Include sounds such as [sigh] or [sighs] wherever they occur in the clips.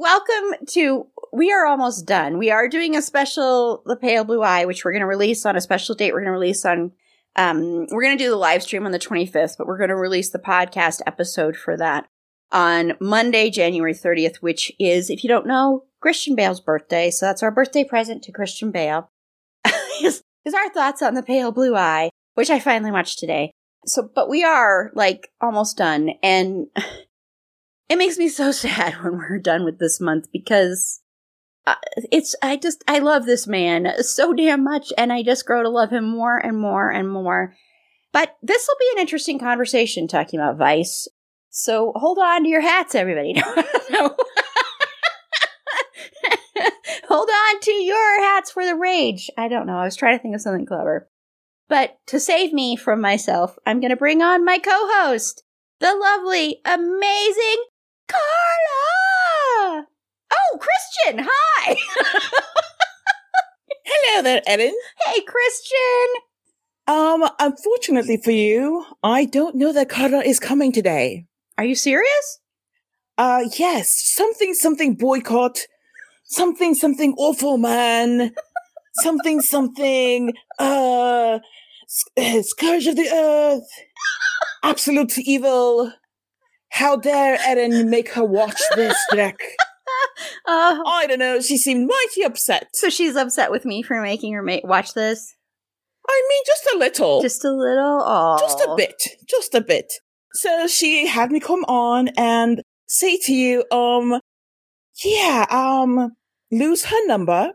Welcome to we are almost done. We are doing a special The Pale Blue Eye, which we're going to release on a special date. We're going to release on um we're going to do the live stream on the 25th, but we're going to release the podcast episode for that on Monday, January 30th, which is if you don't know, Christian Bale's birthday. So that's our birthday present to Christian Bale. [laughs] is, is our thoughts on The Pale Blue Eye, which I finally watched today. So but we are like almost done and [laughs] it makes me so [laughs] sad when we're done with this month because uh, it's I just I love this man so damn much and I just grow to love him more and more and more. But this will be an interesting conversation talking about Vice. So hold on to your hats, everybody. [laughs] no. [laughs] hold on to your hats for the rage. I don't know. I was trying to think of something clever. But to save me from myself, I'm going to bring on my co-host, the lovely, amazing Carla! Oh, Christian, hi! [laughs] Hello there, Erin. Hey, Christian! Um, unfortunately for you, I don't know that Carla is coming today. Are you serious? Uh, yes. Something, something boycott. Something, something awful man. something, something, uh, scourge of the earth. Absolute evil. How dare Erin make her watch this, [laughs] Drek? Uh, I don't know. She seemed mighty upset. so she's upset with me for making her ma- watch this? I mean, just a little. Just a little? Oh. just a bit. Just a bit. So she had me come on and say to you, um, yeah, um, lose her number.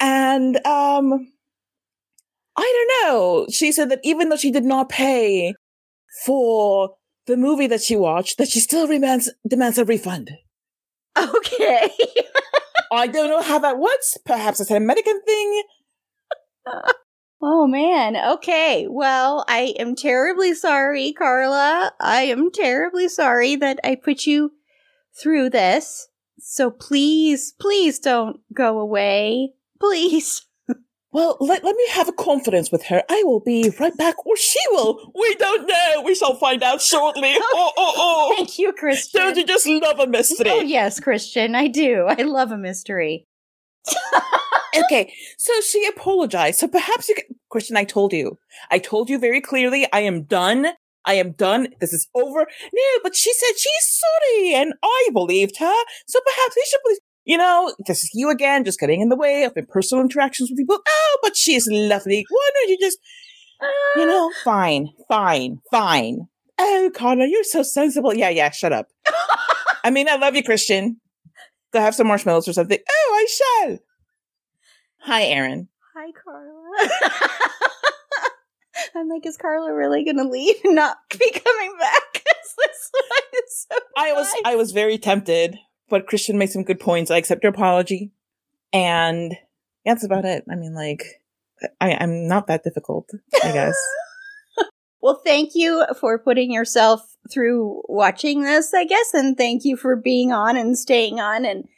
And, um, I don't know. She said that even though she did not pay for the movie that she watched, that she still demands, demands a refund. Okay. [laughs] I don't know how that works. Perhaps it's an American thing. oh, man. Okay. Well, I am terribly sorry, Carla. I am terribly sorry that I put you through this. So please, please don't go away. Please. Well, let, let me have a confidence with her. I will be right back, or she will. We don't know. We shall find out shortly. [laughs] Oh, oh, oh. Thank you, Christian. Don't you just love a mystery? Oh, yes, Christian. I do. I love a mystery. [laughs] Okay, so she apologized. So perhaps you can, Christian, I told you. I told you very clearly, I am done. I am done. This is over. No, but she said she's sorry, and I believed her. So perhaps we should believe. You know, this is you again, just getting in the way of personal interactions with people. Oh, but she's lovely. Why don't you just, you ah. know, fine, fine, fine. Oh, Connor, you're so sensible. Yeah, yeah, shut up. I mean, I love you, Christian. Go have some marshmallows or something. Oh, I shall. Hi, Erin. Hi, Carla. [laughs] I'm like, is Carla really gonna leave and not be coming back? [laughs] 'Cause this one is so I was. I was very tempted, but Christian made some good points. I accept your apology, and yeah, that's about it. I mean, like, I, I'm not that difficult, I guess. [laughs] Well, thank you for putting yourself through watching this, I guess, and thank you for being on and staying on and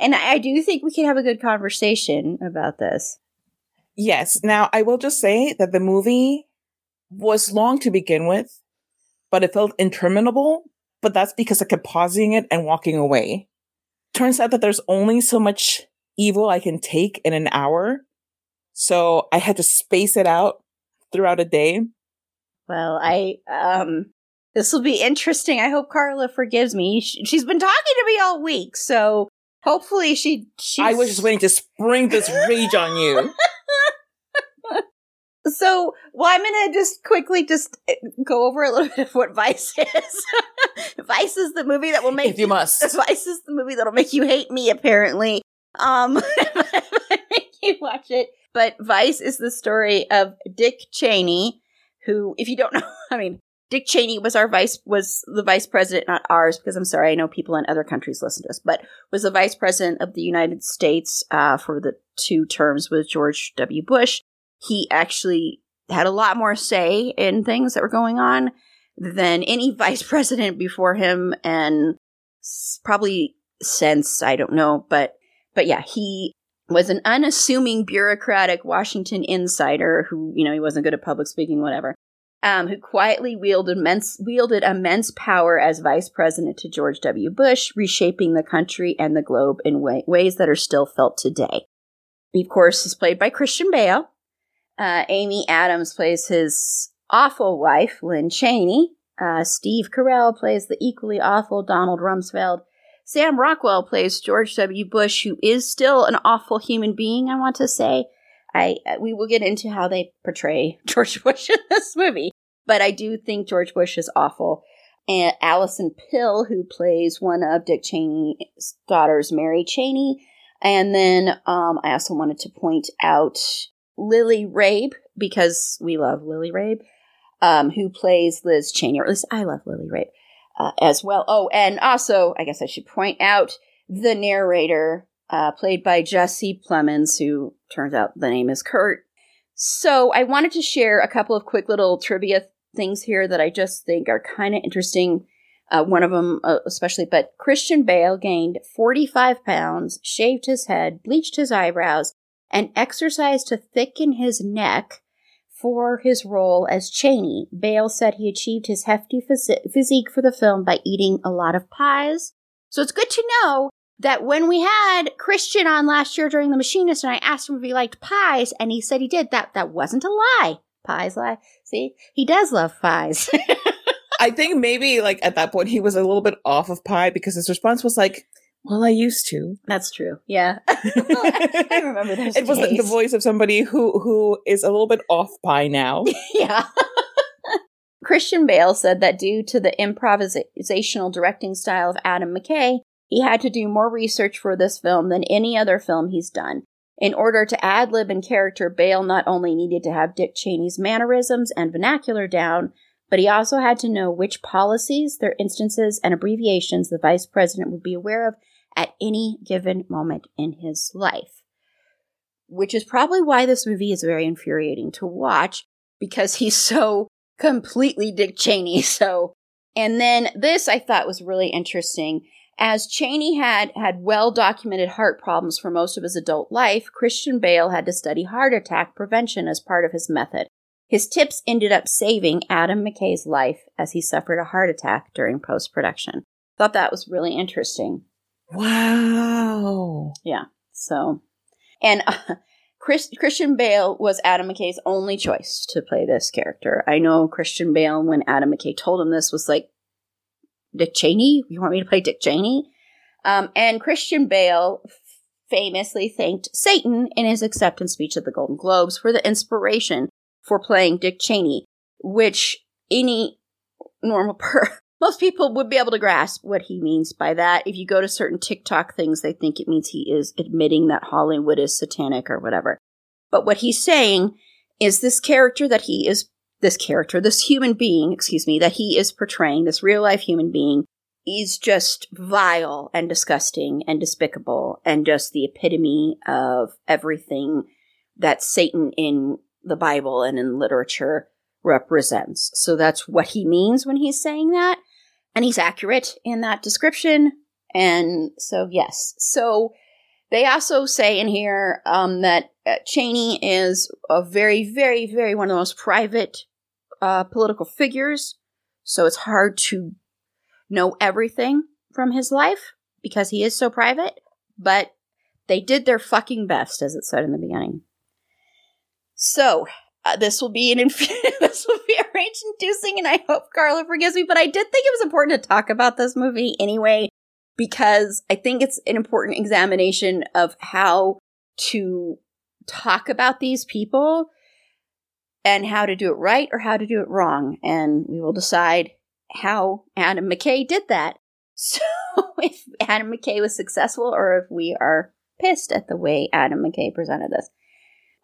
and I do think we can have a good conversation about this. yes. Now, I will just say that the movie was long to begin with, but it felt interminable. But that's because I kept pausing it and walking away. Turns out that there's only so much evil I can take in an hour. So I had to space it out throughout a day. Well, I um this will be interesting. I hope Carla forgives me. She's been talking to me all week, so hopefully she. She's... I was just waiting to spring this rage on you. [laughs] So, well, I'm gonna just quickly just eh, go over a little [laughs] bit of what Vice is. [laughs] Vice is the movie that will make if you, you must. [laughs] Vice is the movie that'll make you hate me. Apparently, um, make you watch it. But Vice is the story of Dick Cheney, who, if you don't know, I mean, Dick Cheney was our vice was the vice president, not ours, because I'm sorry, I know people in other countries listen to us, but was the vice president of the United States uh, for the two terms with George W. Bush he actually had a lot more say in things that were going on than any [laughs] vice president before him and probably since I don't know but but yeah he was an unassuming bureaucratic Washington insider who you know he wasn't good at public speaking whatever um, who quietly wielded immense, wielded immense power as vice president to George W. Bush, reshaping the country and the globe in way, ways that are still felt today. He, of course, is played by Christian Bale, uh, Amy Adams plays his awful wife, Lynn Cheney. Uh, Steve Carell plays the equally awful Donald Rumsfeld. Sam Rockwell plays George W. Bush, who is still an awful human being, I want to say. I uh, we will get into how they portray [laughs] George Bush in this movie, but I do think George Bush is awful. And Alison Pill, who plays one of Dick Cheney's daughters, Mary Cheney, and then um, I also wanted to point out Lily Rabe, because we love Lily Rabe, um, who plays Liz Cheney, or at least I love Lily Rabe uh, as well. Oh, and also, I guess I should point out the narrator, uh, played by Jesse Plemons, who turns out the name is Kurt. So I wanted to share a couple of quick little trivia things here that I just think are kind of interesting. Uh, one of them, uh, especially, but Christian Bale gained 45 pounds, shaved his head, bleached his eyebrows, and exercised to thicken his neck for his role as Cheney. Bale said he achieved his hefty phys- physique for the film by eating a lot of pies. So it's good to know that when we had Christian on last year during The Machinist and I asked him if he liked pies and he said he did, that that wasn't a lie. Pies lie. See, he does love pies. [laughs] I think maybe like at that point he was a little bit off of pie because his response was like, well, I used to. That's true. Yeah, [laughs] I remember that. [laughs] It was the, the, voice of somebody who who is a little bit off by now. [laughs] yeah. Christian Bale said that due to the improvisational directing style of Adam McKay, he had to do more research for this film than any other film he's done. In order to ad lib in character, Bale not only needed to have Dick Cheney's mannerisms and vernacular down, but he also had to know which policies, their instances, and abbreviations the vice president would be aware of at any given moment in his life. Which is probably why this movie is very infuriating to watch because he's [laughs] so completely Dick Cheney. [laughs] So, and then this I thought was really interesting. As Cheney had had well documented heart problems for most of his adult life, Christian Bale had to study heart attack prevention as part of his method. His tips ended up saving Adam McKay's life as he suffered a heart attack during post production. Thought that was really interesting. Wow. Yeah. So, and uh, Chris, Christian Bale was Adam McKay's only choice to play this character. I know Christian Bale, when Adam McKay told him this, was like, Dick Cheney? You want me to play Dick Cheney? Um, and Christian Bale famously thanked Satan in his acceptance speech at the Golden Globes for the inspiration for playing Dick Cheney, which any normal per most people would be able to grasp what he means by that. If you go to certain TikTok things, they think it means he is admitting that Hollywood is satanic or whatever. But what he's saying is this character that he is, this character, this human being, excuse me, that he is portraying, this real life human being, is just vile and disgusting and despicable and just the epitome of everything that Satan in the Bible and in literature represents. So that's what he means when he's saying that. And he's accurate in that description. And so, yes. So they also say in here um, that uh, Cheney is a very, very, very one of the most private uh, political figures. So it's hard to know everything from his life because he is so private. But they did their fucking best, as it said in the beginning. So, uh, this will be an inf- [laughs] this will be a rage inducing, and I hope Carla forgives me. But I did think it was important to talk about this movie anyway because I think it's an important examination of how to talk about these people and how to do it right or how to do it wrong, and we will decide how Adam McKay did that. [laughs] So if Adam McKay was successful or if we are pissed at the way Adam McKay presented this.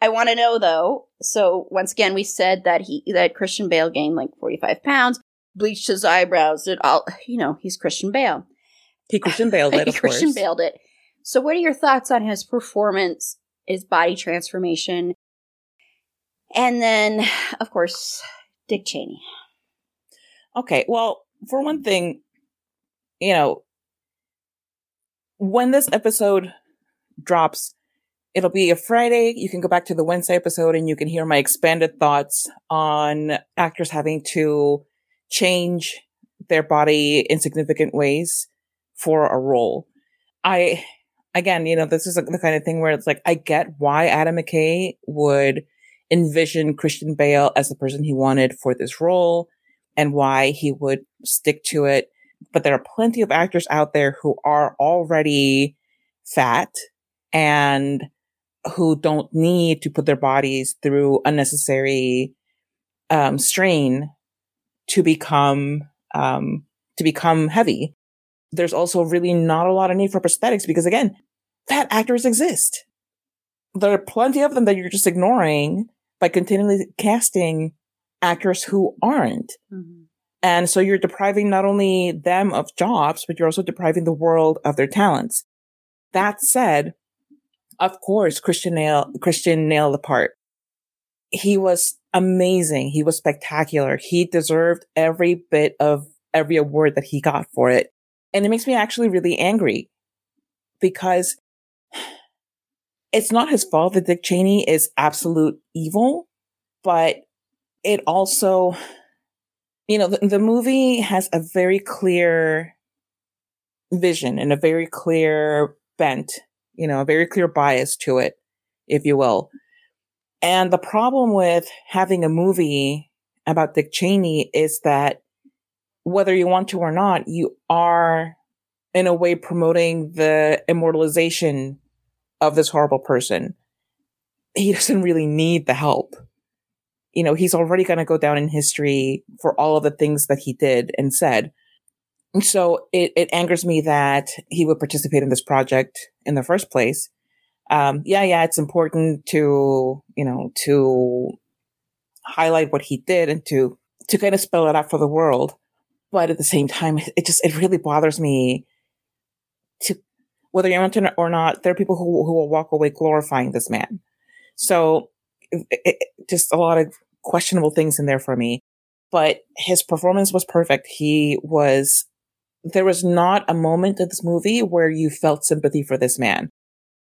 I want to know though. So once again, we said that he that Christian Bale gained like forty five pounds, bleached his eyebrows. Did all you know? He's Christian Bale. He Christian Bale [laughs] it. he Christian Bale it. So, what are your thoughts on his performance, his body transformation, and then, of course, Dick Cheney? Okay, well, for one thing, you know, when this episode drops, it'll be a Friday. You can go back to the Wednesday episode and you can hear my expanded thoughts on actors having to change their body in significant ways for a role. I, again, you know, this is the kind of thing where it's like, I get why Adam McKay would envision Christian Bale as the person he wanted for this role and why he would stick to it. But there are plenty of actors out there who are already fat and who don't need to put their bodies through unnecessary um, strain to become um, to become heavy. There's also really not a lot of need for prosthetics because again, fat actors exist. There are plenty of them that you're just ignoring by continually casting actors who aren't. Mm-hmm. And so you're depriving not only them of jobs, but you're also depriving the world of their talents. That said, of course, Christian nail, Christian nailed the part. He was amazing. He was spectacular. He deserved every bit of every award that he got for it. And it makes me actually really angry because it's not his fault that Dick Cheney is absolute evil, but it also, you know, the, the movie has a very clear vision and a very clear bent, you know, a very clear bias to it, if you will. And the problem with having a movie about Dick Cheney is that whether you want to or not, you are in a way promoting the immortalization of this horrible person. He [laughs] doesn't really need the help. You know, he's already going to go down in history for all of the things that he did and said. So it, it angers me that he would participate in this project in the first place. Um, yeah, yeah, it's important to, you know, to highlight what he did and to, to kind of spell it out for the world. But at the same time, it just, it really bothers me to, whether you want to or not, there are people who, who will walk away glorifying this man. So it, it, just a lot of questionable things in there for me. But his performance was perfect. He was, there was not a moment of this movie where you felt sympathy for this man.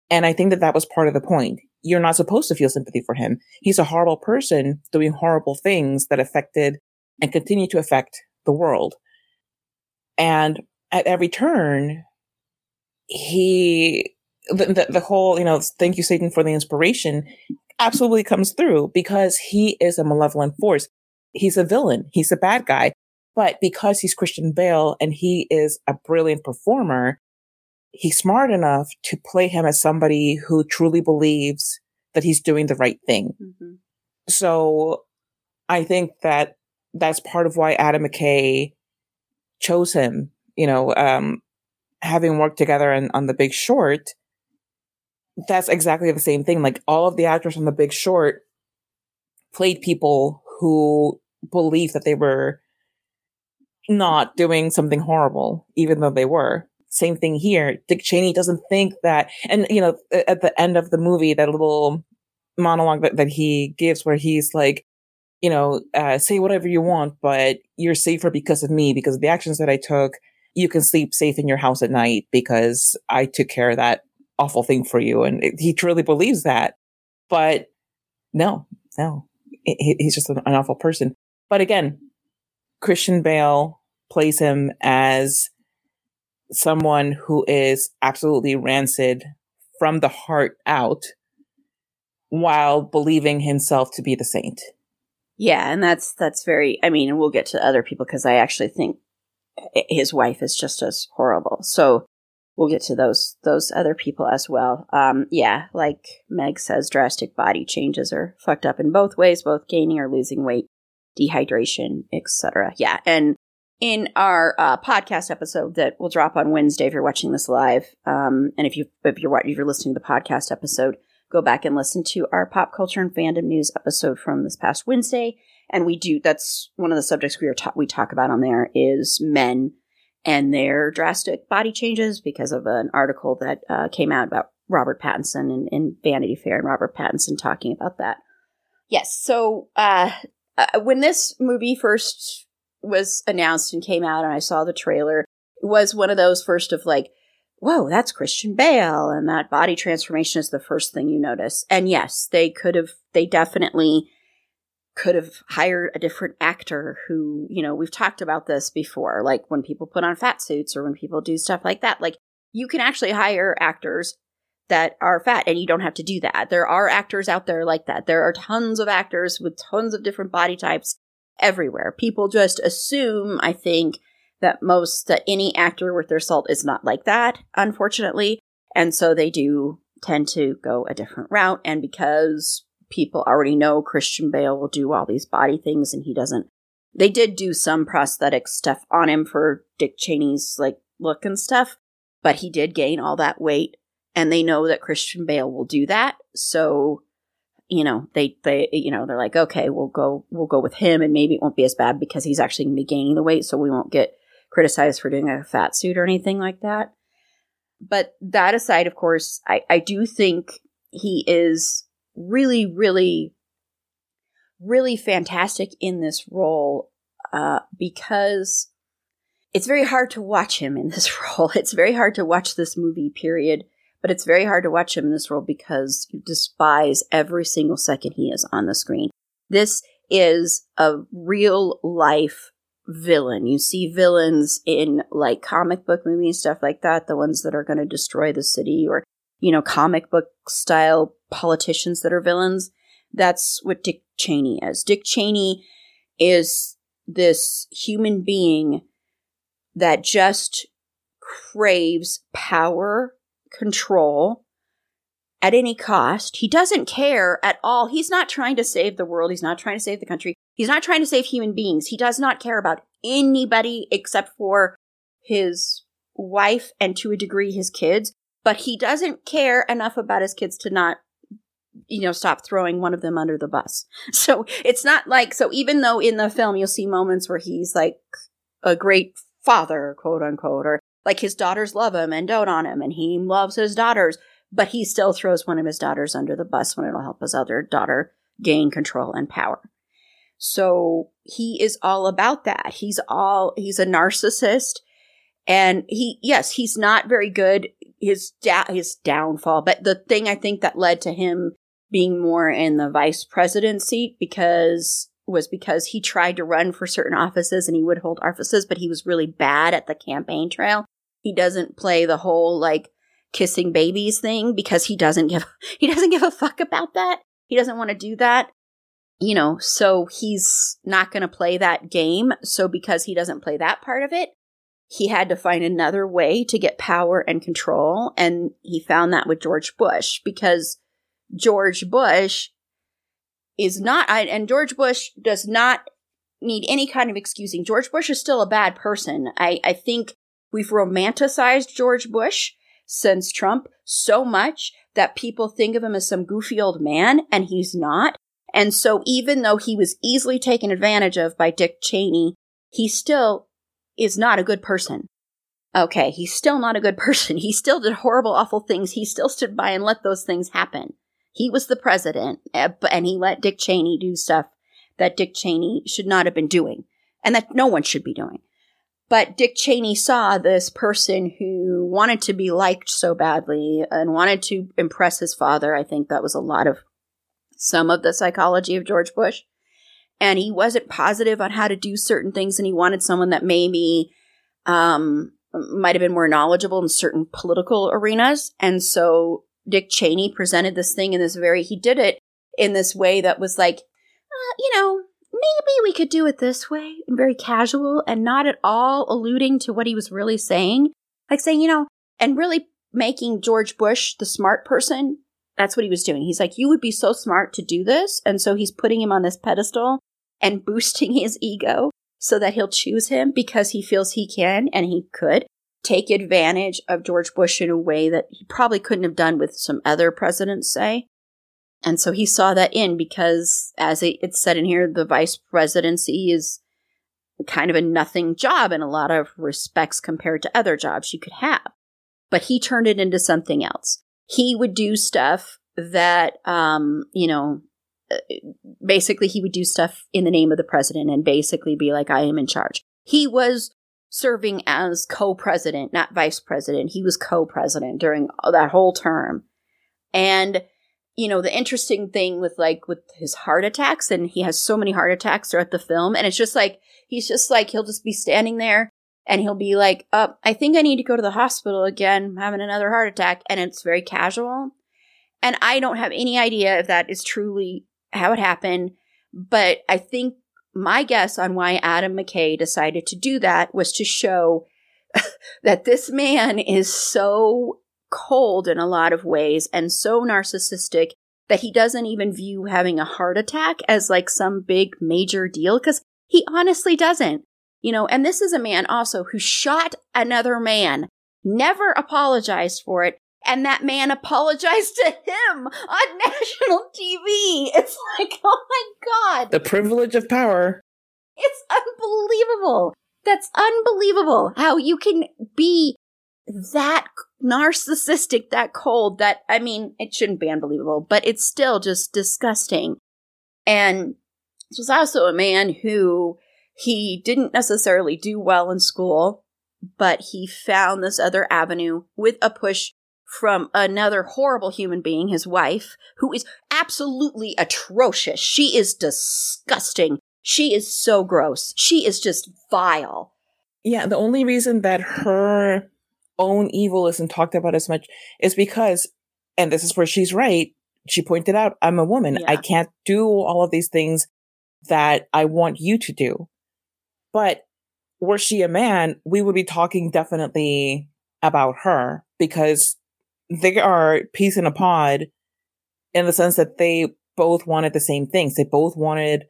And I think that that was part of the point. You're not supposed to feel sympathy for him. He's a horrible person doing horrible things that affected and continue to affect the world. And at every turn, he, the, the, the whole, you know, thank you, Satan, for the inspiration absolutely comes through because he is a malevolent force. He's a villain. He's a bad guy. But because he's Christian Bale and he is a brilliant performer, he's smart enough to play him as somebody who truly believes that he's doing the right thing. Mm-hmm. So I think that that's part of why Adam McKay chose him. You know, um, having worked together on, on The Big Short, that's exactly the same thing. Like all of the actors on The Big Short played people who believed that they were not doing something horrible, even though they were. Same thing here. Dick Cheney doesn't think that, and you know, at the end of the movie, that little monologue that, that he gives where he's like, you know, uh, say whatever you want, but you're safer because of me, because of the actions that I took. You can sleep safe in your house at night because I took care of that awful thing for you. And it, he truly believes that. But no, no, it, he's just an, an awful person. But again, Christian Bale plays him as someone who is absolutely rancid from the heart out while believing himself to be the saint. Yeah, and that's that's very. I mean, and we'll get to other people because I actually think his wife is just as horrible. So we'll get to those those other people as well. Um, yeah, like Meg says, drastic body changes are fucked up in both ways, both gaining or losing weight, dehydration, etc. Yeah, and in our uh, podcast episode that will drop on Wednesday if you're watching this live, um, and if you if you're if you're listening to the podcast episode, go back and listen to our pop culture and fandom news episode from this past Wednesday. And we do that's one of the subjects we are ta- we talk about on there is men and their drastic body changes because of an article that uh, came out about Robert Pattinson in, in, Vanity Fair and Robert Pattinson talking about that. Yes, so uh, uh, when this movie first was announced and came out, and I saw the trailer, it was one of those first of like, whoa, that's Christian Bale, and that body transformation is the first thing you notice. And yes, they could have, they definitely could have hired a different actor who, you know, we've talked about this before, like when people put on fat suits or when people do stuff like that. Like, you can actually hire actors that are fat and you don't have to do that. There are actors out there like that. There are tons of actors with tons of different body types everywhere. People just assume, I think, that most that any actor worth their salt is not like that, unfortunately. And so they do tend to go a different route. And because people already know Christian Bale will do all these body things and he doesn't. They did do some prosthetic stuff on him for Dick Cheney's like look and stuff, but he did gain all that weight and they know that Christian Bale will do that. So, you know, they they you know, they're like, "Okay, we'll go we'll go with him and maybe it won't be as bad because he's actually going to be gaining the weight so we won't get criticized for doing a fat suit or anything like that." But that aside, of course, I I do think he is really, really, really fantastic in this role uh, because it's very hard to watch him in this [laughs] role. It's very hard to watch this movie, period. But it's very hard to watch him in this role because you despise every single second he is on the screen. This is a real life villain. You see villains in like comic book movies, stuff like that, the ones that are going to destroy the city or, you know, comic book style politicians that are villains. That's what Dick Cheney is. Dick Cheney is this human being that just craves power, control at any cost. He doesn't care at all. He's not trying to save the world. He's not trying to save the country. He's not trying to save human beings. He does not care about anybody except for his wife and to a degree his kids. But he doesn't care enough about his kids to not you know, stop throwing one of them under the bus. [laughs] So it's not like, so even though in the film you'll see moments where he's like a great father, quote unquote, or like his daughters love him and dote on him and he loves his daughters, but he still throws one of his daughters under the bus when it'll help his other daughter gain control and power. So he is all about that. He's all, he's a narcissist. And he, yes, he's not very good. His da- his downfall, but the thing I think that led to him being more in the vice president seat because was because he tried to run for certain offices and he would hold offices, but he was really bad at the campaign trail. He doesn't play the whole like kissing babies thing because he doesn't give [laughs] he doesn't give a fuck about that. He doesn't want to do that. You know, so he's not going to play that game. So because he doesn't play that part of it, he had to find another way to get power and control and he found that with George Bush because George Bush is not, I and George Bush does not need any kind of excusing. George Bush is still a bad person. I, I think we've romanticized George Bush since Trump so much that people think of him as some goofy old man, and he's not. And so even though he was easily taken advantage of by Dick Cheney, he still is not a good person. Okay, he's still not a good [laughs] person. He still did horrible, awful things. He still stood by and let those things happen. He was the president, eh, and he let Dick Cheney do stuff that Dick Cheney should not have been doing, and that no one should be doing. But Dick Cheney saw this person who wanted to be liked so badly and wanted to impress his father. I think that was a lot of some of the psychology of George Bush. And he wasn't positive on how to do certain things, and he wanted someone that maybe um, might have been more knowledgeable in certain political arenas. And so Dick Cheney presented this thing in this very, he did it in this way that was like, uh, you know, maybe we could do it this way and very casual and not at all alluding to what he was really saying. Like saying, you know, and really making George Bush the smart person. That's what he was doing. He's like, you would be so smart to do this. And so he's putting him on this pedestal and [laughs] boosting his ego so that he'll choose him because he feels he can and he could take advantage of George Bush in a way that he probably couldn't have done with some other presidents, say. And so he saw that in because, as it's said in here, the vice presidency is kind of a nothing job in a lot of respects compared to other jobs you could have. But he turned it into something else. He would do stuff that, um, you know, uh, basically he would do stuff in the name of the president and basically be like, I am in charge. He was serving as co-president, not vice president. He was co-president during that whole term. And you know, the interesting thing with like with his heart attacks, and he has so many heart attacks throughout the film, and it's just like he's just like he'll just be standing there and he'll be like, uh, I think I need to go to the hospital again, I'm having another heart attack, and it's very casual. And I don't have any idea if that is truly how it happened, but I think my guess on why Adam McKay decided to do that was to show [laughs] that this man is so cold in a lot of ways and so narcissistic that he doesn't even view having a heart attack as like some big major deal because he honestly doesn't. You know, and this is a man also who shot another man, never apologized for it, and that man apologized to him on [laughs] national TV. It's like, oh my God. The privilege of power. It's unbelievable. That's unbelievable how you can be that narcissistic, that cold, that, I mean, it shouldn't be unbelievable, but it's still just disgusting. And this was also a man who he didn't necessarily do well in school, but he found this other avenue with a push from another horrible human being, his wife, who is absolutely atrocious. She is disgusting. She is so gross. She is just vile. Yeah, the only reason that her own evil isn't talked about as much is because, and this is where she's right. She pointed out, I'm a woman. Yeah. I can't do all of these things that I want you to do. But were she a man, we would be talking definitely about her because they are peace in a pod in the sense that they both wanted the same things. They both wanted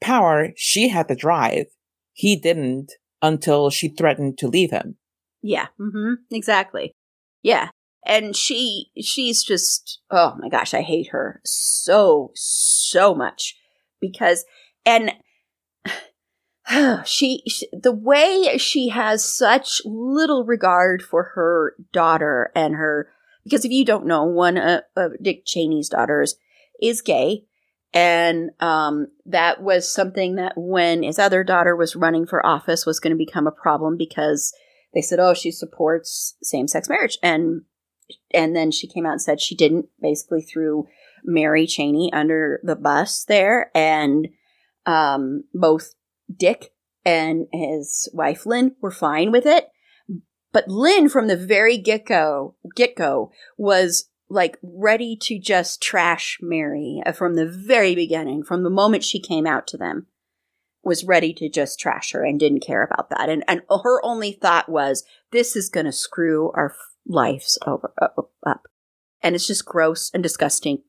power. She had the drive. He didn't until she threatened to leave him. Yeah. Mm-hmm. Exactly. Yeah. And she, she's just, oh my gosh, I hate her so, so much because, and [sighs] she, she, the way she has such little regard for her daughter and her, because if you don't know, one of Dick Cheney's daughters is gay. And um, that was something that when his other daughter was running for office was going to become a problem because they said, "Oh, she supports same-sex marriage," and and then she came out and said she didn't. Basically, threw Mary Cheney under the bus there, and um, both Dick and his wife Lynn were fine with it. But Lynn, from the very get go, get go, was like ready to just trash Mary uh, from the very beginning, from the moment she came out to them was ready to just trash her and didn't care about that. And, and her only thought was, this is going to screw our lives over, up. And it's just gross and disgusting.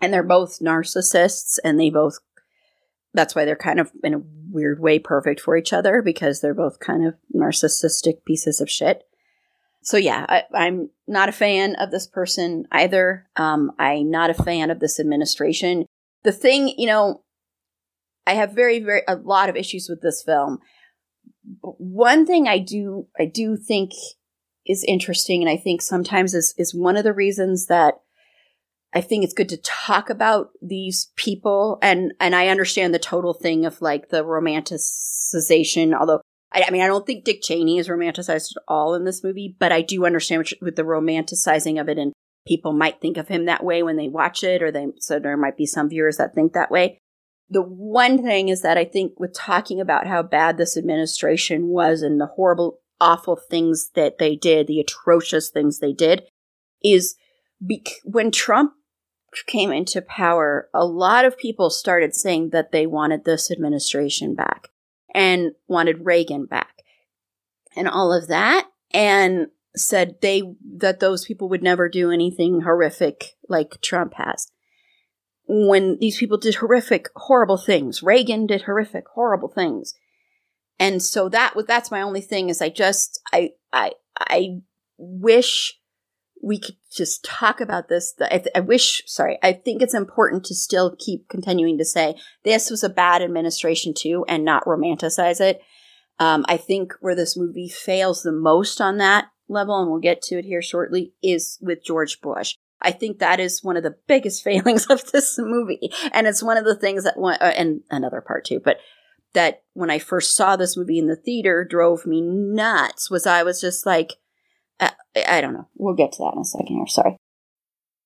And they're both narcissists and they both, that's why they're kind of in a weird way perfect for each other because they're both kind of narcissistic pieces of shit. So yeah, I, am not a fan of this person either. Um, I'm not a fan of this administration. The thing, you know, I have very, very a lot of issues with this film. One thing I do, I do think is interesting, and I think sometimes is is one of the reasons that I think it's good to talk about these people, and and I understand the total thing of like the romanticization. Although I, I mean, I don't think Dick Cheney is romanticized at all in this movie, but I do understand with the romanticizing of it, and people might think of him that way when they watch it, or they so there might be some viewers that think that way the one thing is that I think with talking about how bad this administration was and the horrible, awful things that they did, the atrocious things they did, is bec- when Trump came into power, a lot of people started saying that they wanted this administration back and wanted Reagan back and all of that and said they that those people would never do anything horrific like Trump has. When these people did horrific horrible things, Reagan did horrific horrible things. And so that was that's my only thing is I just I I I wish we could just talk about this. I, I, wish, sorry, I think it's important to still keep continuing to say this was a bad administration too and not romanticize it. Um, I think where this movie fails the most on that level, and we'll get to it here shortly, is with George Bush. I think that is one of the biggest [laughs] failings of this movie. And it's one of the things that, uh, and another part too, but that when I first saw this movie in the theater drove me nuts was I was just like, I, I don't know. We'll get to that in a second here. Sorry.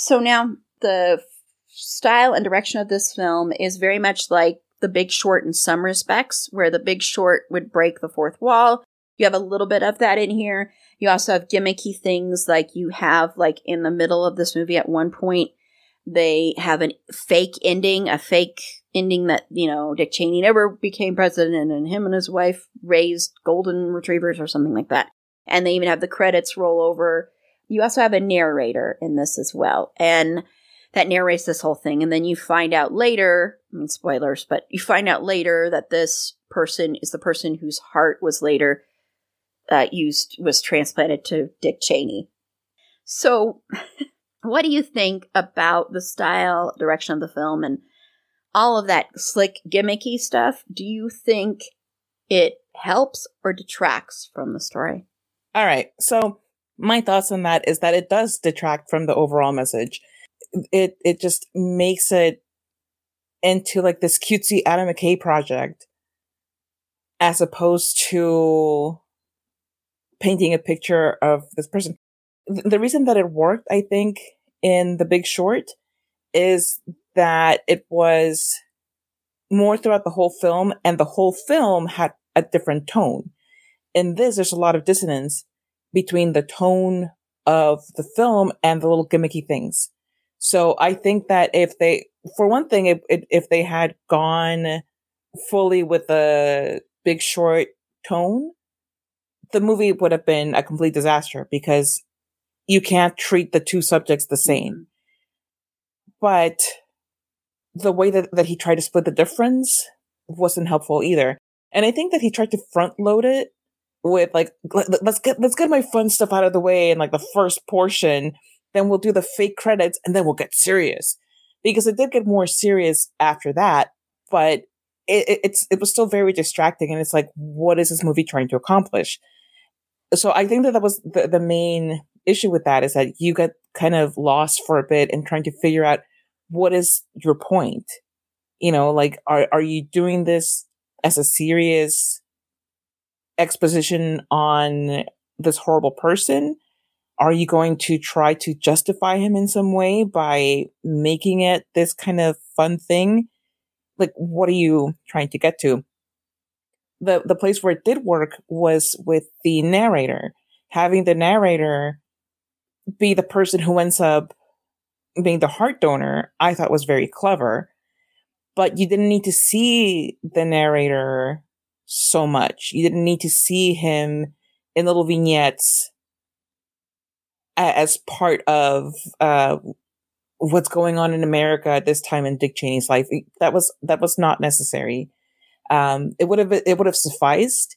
So now the style and direction of this film is very much like The Big Short in some respects, where The Big Short would break the fourth wall. You have a little bit of that in here. You also have gimmicky things like you have like in the middle of this movie at one point they have a fake ending, a fake ending that, you know, Dick Cheney never became president and him and his wife raised golden retrievers or something like that and they even have the credits roll over. You also have a narrator in this as well, and that narrates this whole thing. And then you find out later, I mean, spoilers, but you find out later that this person is the person whose heart was later uh, used, was transplanted to Dick Cheney. So, [laughs] what do you think about the style, direction of the film, and all of that slick, gimmicky stuff? Do you think it helps or detracts from the story? All right. So my thoughts on that is that it does detract from the overall message. It it just makes it into like this cutesy Adam McKay project as opposed to painting a picture of this person. The reason that it worked, I think, in The Big Short is that it was more throughout the whole film and the whole film had a different tone in this, there's a lot of dissonance between the tone of the film and the little gimmicky things. So I think that if they, for one thing, if, if they had gone fully with the big short tone, the movie would have been a complete disaster because you can't treat the two subjects the same. Mm-hmm. But the way that, that he tried to split the difference wasn't helpful either. And I think that he tried to front load it with like let's get let's get my fun stuff out of the way in like the first portion then we'll do the fake credits and then we'll get serious. Because it did get more serious after that but it, it's it was still very distracting and it's like what is this movie trying to accomplish? So i think that that was the, the main issue with that is that you get kind of lost for a bit in trying to figure out what is your point? You know like are are you doing this as a serious exposition on this horrible person? Are you going to try to justify him in some way by making it this kind of fun thing? Like, what are you trying to get to? The, the place where it did work was with the narrator. Having the narrator be the person who ends up being the heart donor, I thought was very clever. But you didn't need to see the narrator so much. You didn't need to see him in little vignettes as part of uh, what's going on in America at this time in Dick Cheney's life. That was that was not necessary. Um, it would have it would have sufficed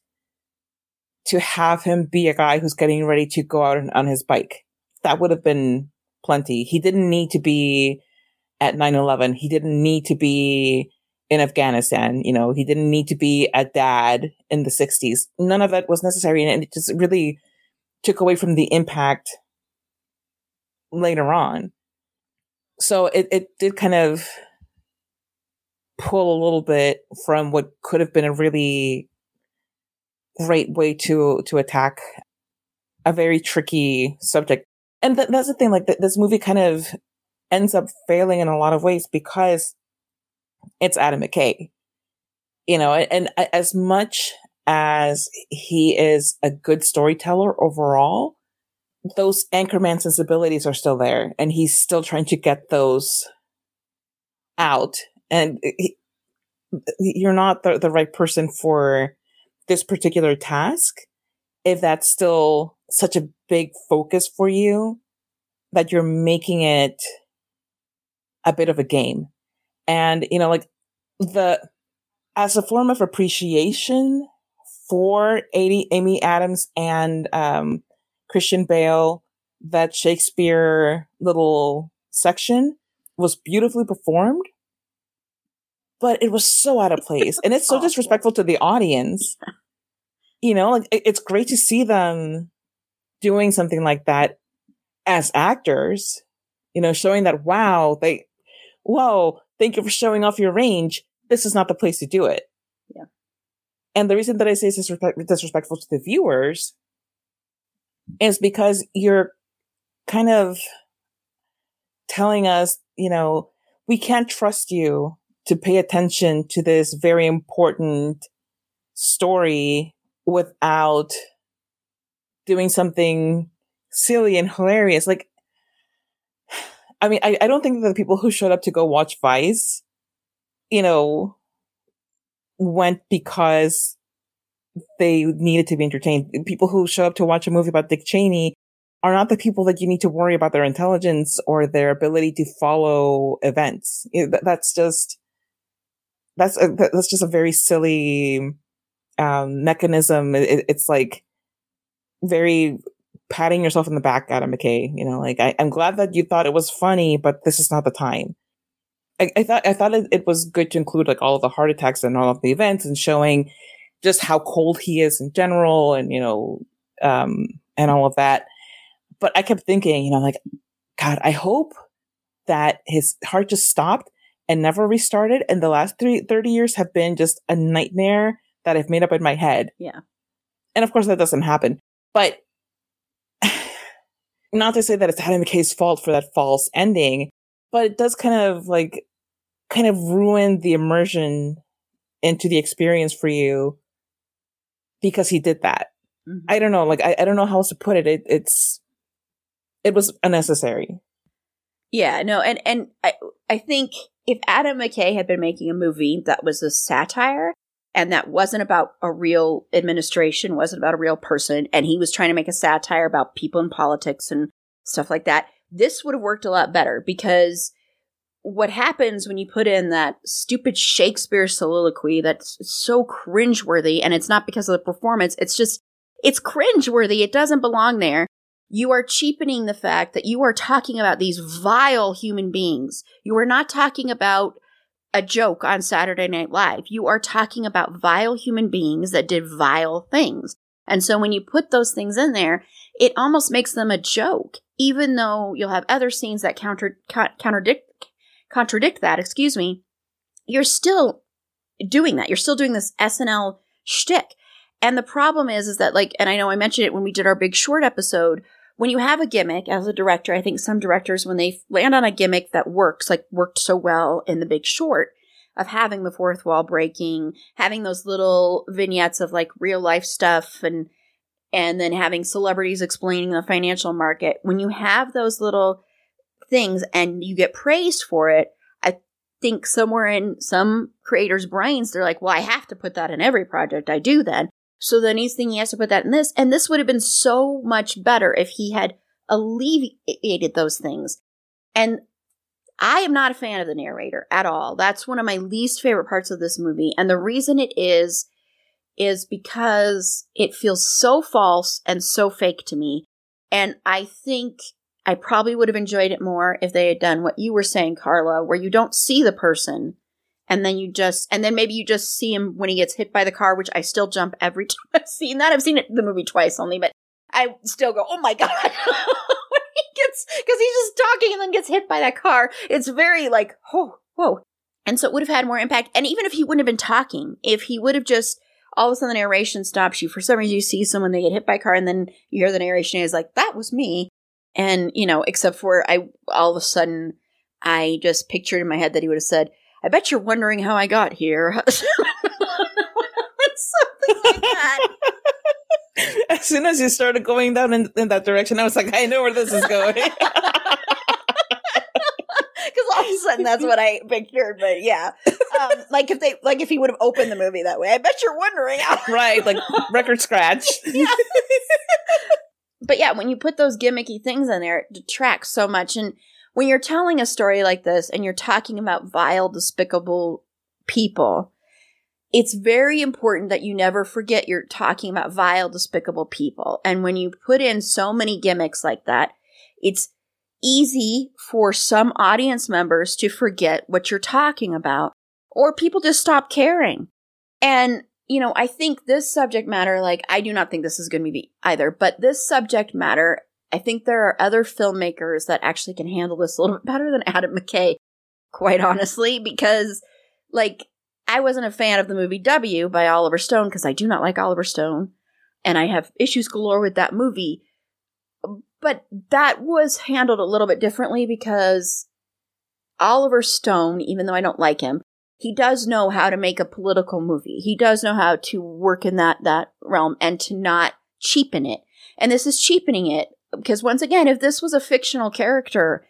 to have him be a guy who's getting ready to go out on his bike. That would have been plenty. He didn't need to be at 9-11. He didn't need to be in Afghanistan. You know, he didn't need to be a dad in the 60s. None of that was necessary. And it just really took away from the impact later on. so it, it did kind of pull a little bit from what could have been a really great way to to attack a very tricky subject. And th- that's the thing, like th- this movie kind of ends up failing in a lot of ways because it's Adam McKay. You know, and, and as much as he is a good storyteller overall, those anchorman sensibilities are still there and he's still trying to get those out. And he, you're not the, the right person for this particular task if that's still such a big focus for you that you're making it a bit of a game. And, you know, like the, as a form of appreciation for 80, Amy Adams and, um, Christian Bale, that Shakespeare little section was beautifully performed, but it was so out of [laughs] place. and it's so disrespectful to the audience. You know, like it, it's great to see them doing something like that as actors, you know, showing that, wow, they, whoa, thank you for showing off your range. This is not the place to do it. Yeah. And the reason that I say it's disrespect- disrespectful to the viewers is because you're kind of telling us, you know, we can't trust you to pay attention to this very important story without doing something silly and hilarious. Like, I mean, I, I don't think that the people who showed up to go watch Vice, you know, went because they needed to be entertained. People who show up to watch a movie about Dick Cheney are not the people that you need to worry about their intelligence or their ability to follow events. That's just, that's, a, that's just a very silly, um, mechanism. It, it's like very patting yourself in the back, Adam McKay. You know, like I, am glad that you thought it was funny, but this is not the time. I, I thought I thought it, it, was good to include like all of the heart attacks and all of the events and showing just how cold he is in general and, you know, um, and all of that. But I kept thinking, you know, like, God, I hope that his heart just stopped and never restarted. And the last three, 30 years have been just a nightmare that I've made up in my head. Yeah. And of course that doesn't happen, but not to say that it's Adam McKay's fault for that false ending, but it does kind of like, kind of ruin the immersion into the experience for you because he did that. Mm-hmm. I don't know. Like, I, I don't know how else to put it. it. It's, it was unnecessary. Yeah, no, and, and I, I think if Adam McKay had been making a movie that was a satire and that wasn't about a real administration, wasn't about a real person, and he was trying to make a satire about people in politics and stuff like that, this would have worked a lot better because what happens when you put in that stupid Shakespeare soliloquy that's so cringeworthy, and it's not because of the performance, it's just, it's cringeworthy. It doesn't belong there. You are cheapening the fact that you are talking about these vile human beings. You are not talking about a joke on Saturday Night Live. You are talking about vile human beings that did vile things. And so when you put those things in there, it almost makes them a joke, even though you'll have other scenes that counter, contradict contradict that, excuse me, you're still doing that. You're still doing this SNL shtick. And the problem is, is that like, and I know I mentioned it when we did our big short episode, when you have a gimmick as a director, I think some directors, when they land on a gimmick that works, like worked so well in the big short, of having the fourth wall breaking, having those little vignettes of like real life stuff and and then having celebrities explaining the financial market. When you have those little things and you get praised for it, I think somewhere in some creators' brains, they're like, well, I have to put that in every project I do then. So then he's thinking he has to put that in this. And this would have been so much better if he had alleviated those things. And I am not a fan of the narrator at all. That's one of my least favorite parts of this movie. And the reason it is, is because it feels so false and so fake to me. And I think I probably would have enjoyed it more if they had done what you were saying, Carla, where you don't see the person and then you just and then maybe you just see him when he gets hit by the car, which I still jump every [laughs] time I've seen that. I've seen it the movie twice only, but I still go, Oh my god [laughs] when he it's because he's just talking and then gets hit by that car. It's very like, oh, whoa. And so it would have had more impact. And even if he wouldn't have been talking, if he would have just all of a sudden the narration stops you, for some reason you see someone, they get hit by a car, and then you hear the narration is like, that was me. And, you know, except for I, all of a sudden, I just pictured in my head that he would have said, I bet you're wondering how I got here. [laughs] Something like that. [laughs] As soon as you started going down in, in that direction, I was like, I know where this is going. [laughs] Because all of a sudden that's what I pictured. But yeah, um, like if they, like if he would have opened the movie that way, I bet you're wondering. Right, like record scratch. yeah. but yeah, when you put those gimmicky things in there, it detracts so much. And when you're telling a story like this and you're talking about vile, despicable people, it's very important that you never forget you're talking about vile, despicable people. And when you put in so many gimmicks like that, it's easy for some audience members to forget what you're talking about, or people just stop caring. And, you know, I think this subject matter, like, I do not think this is going to be either, but this subject matter, I think there are other filmmakers that actually can handle this a little [laughs] bit better than Adam McKay, quite honestly, because, like, I wasn't a fan of the movie W by Oliver Stone because I do not like Oliver Stone. And I have issues galore with that movie. But that was handled a little bit differently because Oliver Stone, even though I don't like him, he does know how to make a political movie. He does know how to work in that, that realm and to not cheapen it. And this is cheapening it because once again, if this was a fictional character,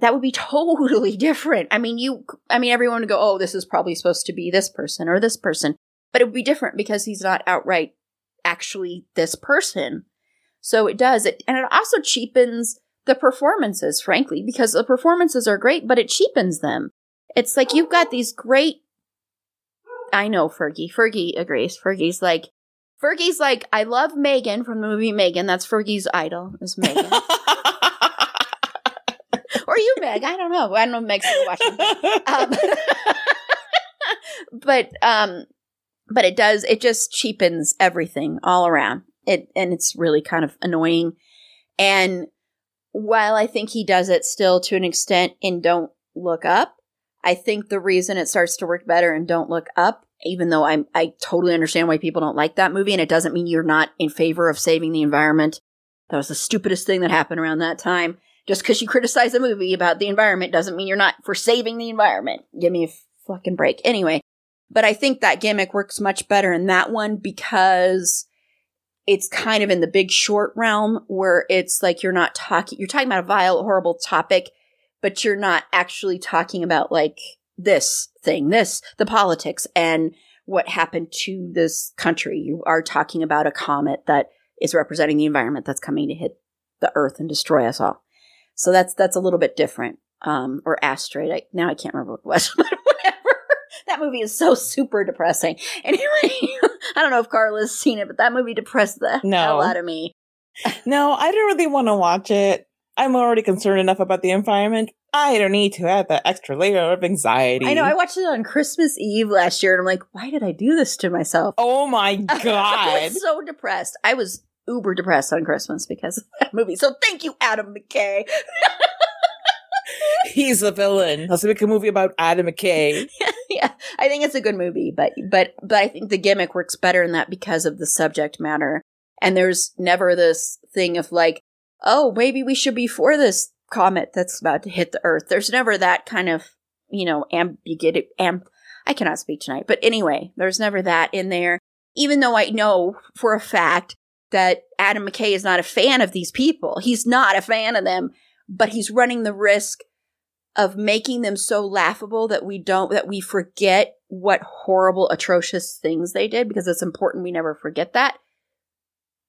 that would be [laughs] totally different. I mean, you, I mean, everyone would go, oh, this is probably supposed to be this person or this person, but it would be different because he's not outright actually this person. So it does it, and it also cheapens the performances, frankly, because the performances are great, but it cheapens them. It's like you've got these great. I know Fergie. Fergie agrees. Fergie's like, Fergie's like, I love Megan from the movie Megan. That's Fergie's idol, is Megan. [laughs] or you, Meg. I don't know. I don't know if Meg's still watching. Um, [laughs] but um, but it does. It just cheapens everything all around. It and it's really kind of annoying. And while I think he does it still to an extent in Don't Look Up, I think the reason it starts to work better in Don't Look Up, even though I I totally understand why people don't like that movie, and it doesn't mean you're not in favor of saving the environment. That was the stupidest thing that happened around that time. Just because you criticize a movie about the environment doesn't mean you're not for saving the environment. Give me a fucking break. Anyway, but I think that gimmick works much better in that one because it's kind of in the big short realm where it's like you're not talking, you're talking about a vile, horrible topic, but you're not actually talking about like this thing, this, the politics and what happened to this country. You are talking about a comet that is representing the environment that's coming to hit the earth and destroy us all. So that's that's a little bit different. Um, or asteroid. I, now I can't remember what it was, [laughs] but whatever. That movie is so super depressing. [laughs] Anyway, [laughs] I don't know if Carla's seen it, but that movie depressed the No. hell out of me. no, I don't really want to watch it. I'm already concerned enough about the environment. I don't need to add that extra layer of anxiety. I know. I watched it on Christmas Eve last year, and I'm like, why did I do this to myself? oh my [laughs] I god. was so depressed. I was uber depressed on Christmas because of that movie. So thank you, Adam McKay. [laughs] He's the villain. Let's make a movie about Adam McKay. [laughs] yeah, I think it's a good movie, but but but I think the gimmick works better in that because of the subject matter. And there's never this thing of like, oh, maybe we should be for this comet that's about to hit the Earth. There's never that kind of you know ambiguity. Am- I cannot speak tonight, but anyway, there's never that in there. Even though I know for a fact that Adam McKay is not a fan of these people, he's not a fan of them, but he's running the risk of making them so laughable that we don't that we forget what horrible atrocious things they did because it's important we never forget that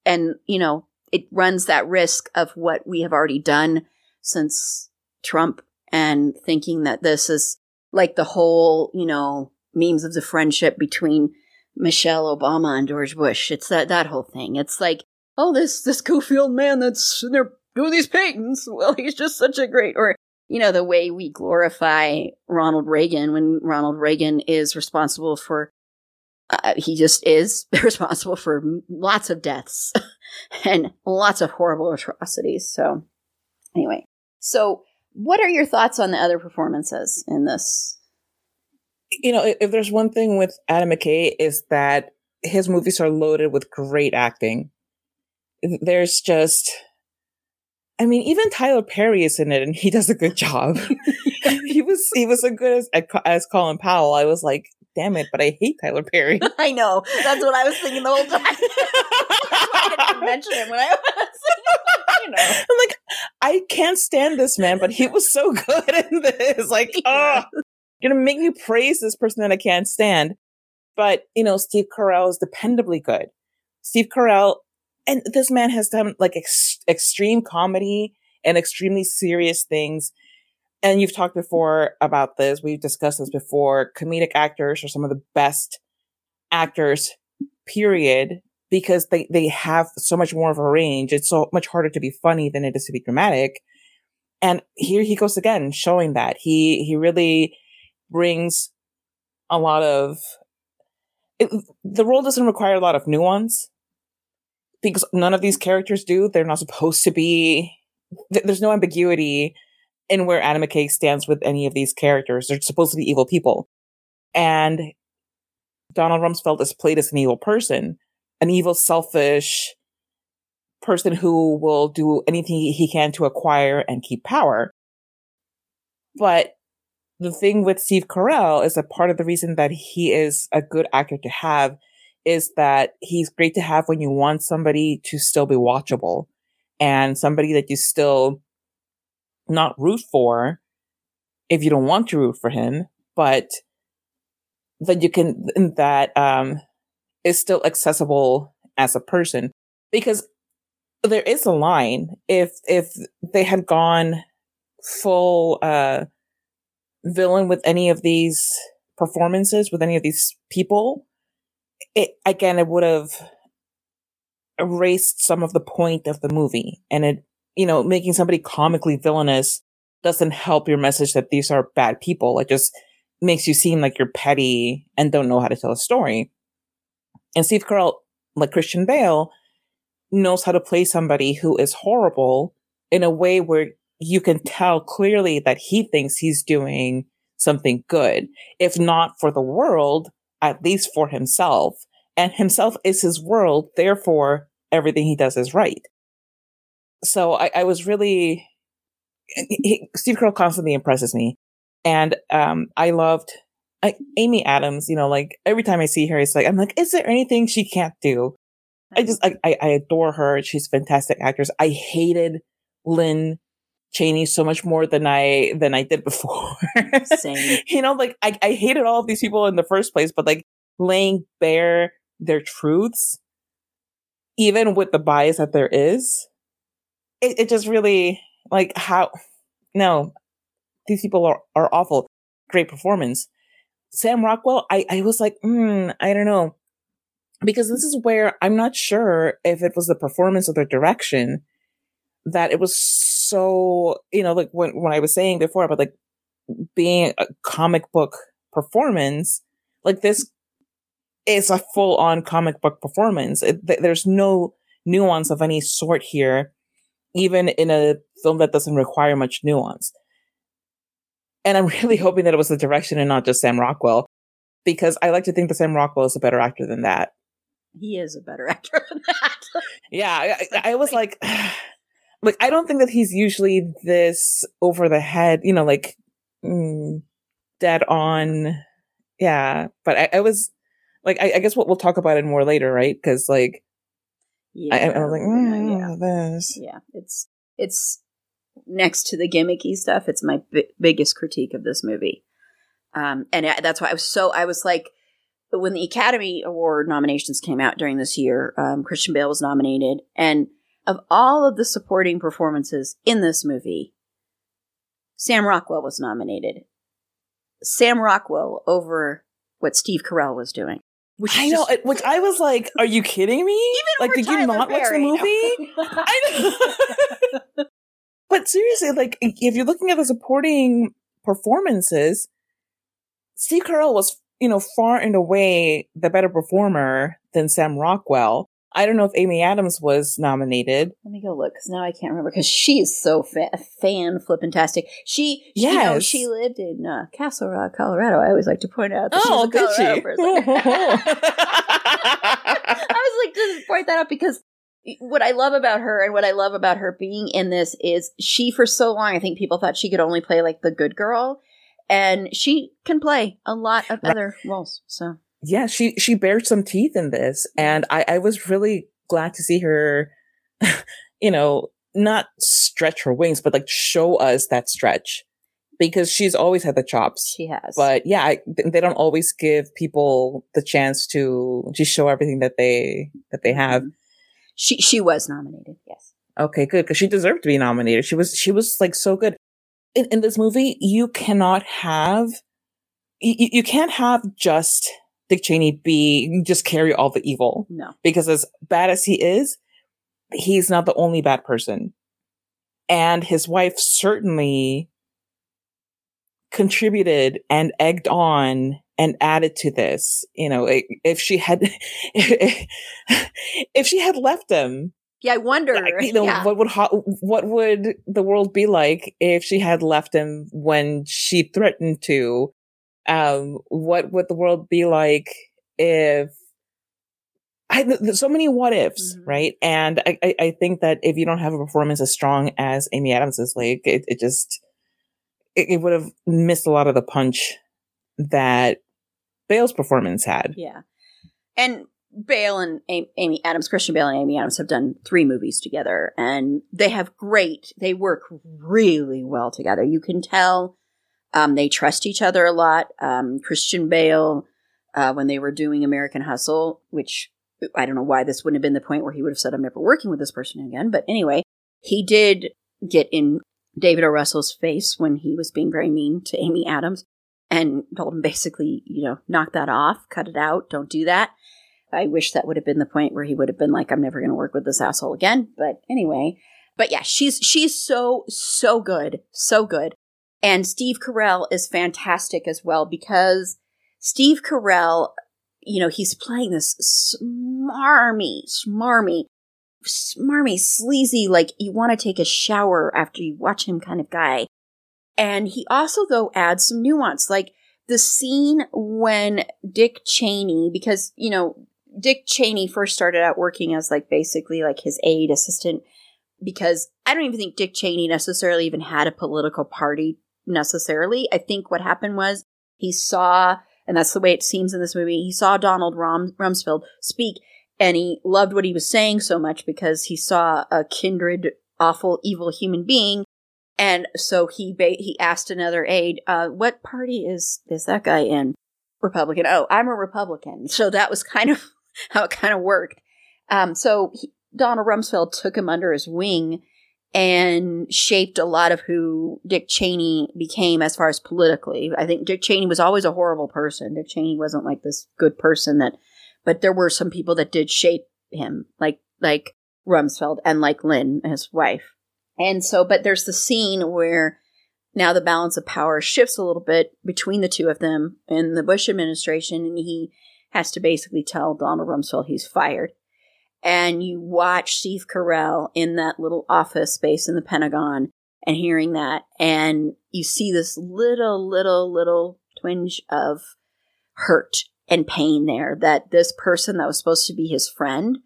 and you know it runs that risk of what we have already done since Trump and thinking that this is like the whole you know memes of the friendship between Michelle Obama and George Bush. It's that that whole thing. It's like oh this this goofy old man that's in there doing these paintings. [laughs] Well he's just such a great or you know, the way we glorify Ronald Reagan when Ronald Reagan is responsible for, uh, he just is [laughs] responsible for lots of deaths [laughs] and lots of horrible atrocities. So, Anyway, so what are your thoughts on the other performances in this? You know, if, there's one thing with Adam McKay is that his movies are loaded with great acting. There's just, I mean, even Tyler Perry is in it, and he does a good job. [laughs] he was he was as good as as Colin Powell. I was like, damn it, but I hate Tyler Perry. [laughs] I know. That's what I was thinking the whole time. [laughs] I didn't mention him when I was, [laughs] you know. I'm like, I can't stand this man, but he was so good in this. Like, oh, you're gonna make me praise this person that I can't stand. But, you know, Steve Carell is dependably good. Steve Carell, and this man has done like ex- extreme comedy and extremely serious things and you've talked before about this. We've discussed this before. Comedic actors are some of the best actors, period, because they, they have so much more of a range. It's so much harder to be funny than it is to be dramatic. And here he goes again, showing that he, he really brings a lot of, it, the role doesn't require a lot of nuance because none of these characters do. They're not supposed to be, there's no ambiguity in where Adam McKay stands with any of these characters. They're supposed to be evil people. And Donald Rumsfeld is played as an evil person, an evil, selfish person who will do anything he can to acquire and keep power. But the thing with Steve Carell is that part of the reason that he is a good actor to have is that he's great to have when you want somebody to still be watchable and somebody that you still not root for if you don't want to root for him, but that you can, that, um, is still accessible as a person. Because there is a line if, if they had gone full, uh, villain with any of these performances with any of these people, it, again, it would have erased some of the point of the movie and it you know, making somebody comically villainous doesn't help your message that these are bad people. It just makes you seem like you're petty and don't know how to tell a story. And Steve Carell, like Christian Bale, knows how to play somebody who is horrible in a way where you can tell clearly that he thinks he's doing something good. If not for the world, at least for himself. And himself is his world. Therefore, everything he does is right so I, I was really he, Steve Carell constantly impresses me, and um, I loved I, Amy Adams. You know, like every time I see her, it's like I'm like, is there anything she can't do? I just I, I adore her. She's a fantastic actress. I hated Lynn Cheney so much more than I than I did before. Same. [laughs] you know, like I, I hated all of these people in the first place, but like laying bare their truths, even with the bias that there is, it, it just really like how no these people are, are awful. Great performance. Sam rockwell i, I was like mm, i don't know. Because this is where i'm not sure if it was the performance or the direction that it was so you know like when, when i was saying before about like being a comic book performance like this is a full on comic book performance. It, th- there's no nuance of any sort here even in a film that doesn't require much nuance. And I'm [laughs] really hoping that it was the direction and not just Sam Rockwell, because I like to think that Sam Rockwell is a better actor than that. He is a better [laughs] actor than that. yeah, I, I was like, [sighs] like I don't think that he's usually this over the head, you know, like mm, dead on. Yeah, but I, I was like, I, I guess what we'll talk about it more later, right? Because like yeah, I, I was like, mm, yeah, this. Yeah, it's it's next to the gimmicky stuff. It's my b- biggest critique of this movie, um, and that's why I was so I was like, when the Academy Award nominations came out during this year, um, Christian Bale was nominated, and of all of the supporting performances in this movie, Sam Rockwell was nominated. Sam Rockwell over what Steve Carell was doing. Which I know, just, which I was like, "Are you kidding me? [laughs] Even like, did Tyler you not Perry, watch the movie?" [laughs] I know. [laughs] but seriously, like, if you're looking at the supporting performances, Steve Carell was, you know, far and away the better performer than Sam Rockwell. I don't know if Amy Adams was nominated. Let me go look because now I can't remember because she's so fa- fan flippantastic. She, yes. you know, she lived in uh, Castle Rock, Colorado. I always like to point out that oh, she's a Colorado she? person. [laughs] [laughs] I was like to point that out because what I love about her and what I love about her being in this is she, for so long, I think people thought she could only play like the good girl, and she can play a lot of other roles. So yeah, she she bared some teeth in this, and I, I was really glad to see her, [laughs] you know, not stretch her wings, but like show us that stretch because she's always had the chops. She has, but yeah, I, they don't always give people the chance to to show everything that they that they have. Mm-hmm. She she was nominated. Yes. Okay, good because she deserved to be nominated. She was she was like so good in, in this movie. You cannot have you, you can't have just Dick Cheney be just carry all the evil. No. Because as bad as he is, he's not the only bad person. And his wife certainly contributed and egged on and added to this. You know, if she had, [laughs] if she had left him, yeah, I wonder. You know, yeah. what would what would the world be like if she had left him when she threatened to? Um, what would the world be like if I, so many what ifs, mm-hmm. right? And I, I, I, think that if you don't have a performance as strong as Amy Adams is, like it, it just, it, it would have missed a lot of the punch that Bale's performance had. Yeah. And Bale and Amy Adams, Christian Bale and Amy Adams have done three movies together and they have great, they work really well together. You can tell um, they trust each other a lot. Um, Christian Bale, uh, when they were doing American Hustle, which I don't know why this wouldn't have been the point where he would have said, I'm never working with this person again. But anyway, he did get in David O. Russell's face when he was being very mean to Amy Adams and told him basically, you know, knock that off, cut it out, don't do that. I wish that would have been the point where he would have been like, I'm never going to work with this asshole again. But anyway, but yeah, she's she's so so good, so good. And Steve Carell is fantastic as well because Steve Carell, you know, he's playing this smarmy, smarmy, smarmy, sleazy, like you want to take a shower after you watch him kind of guy. And he also, though, adds some nuance. Like the scene when Dick Cheney, because, you know, Dick Cheney first started out working as like basically like his aide assistant because I don't even think Dick Cheney necessarily even had a political party necessarily. I think what happened was he saw, and that's the way it seems in this movie, he saw Donald Rum- Rumsfeld speak and he loved what he was saying so much because he saw a kindred, awful, evil human being. And so he ba- he asked another aide, uh, "What party is is that guy in?" Republican. Oh, I'm a Republican. So that was kind of [laughs] how it kind of worked. Um, so he, Donald Rumsfeld took him under his wing and shaped a lot of who Dick Cheney became as far as politically. I think Dick Cheney was always a horrible person. Dick Cheney wasn't like this good person that, but there were some people that did shape him, like, like Rumsfeld and like Lynn, his wife. And so, but there's the scene where now the balance of power shifts a little bit between the two of them in the Bush administration, and he has to basically tell Donald Rumsfeld he's fired and you watch Steve Carell in that little office space in the Pentagon and hearing that, and you see this little, little, little twinge of hurt and pain there that this person that was supposed to be his friend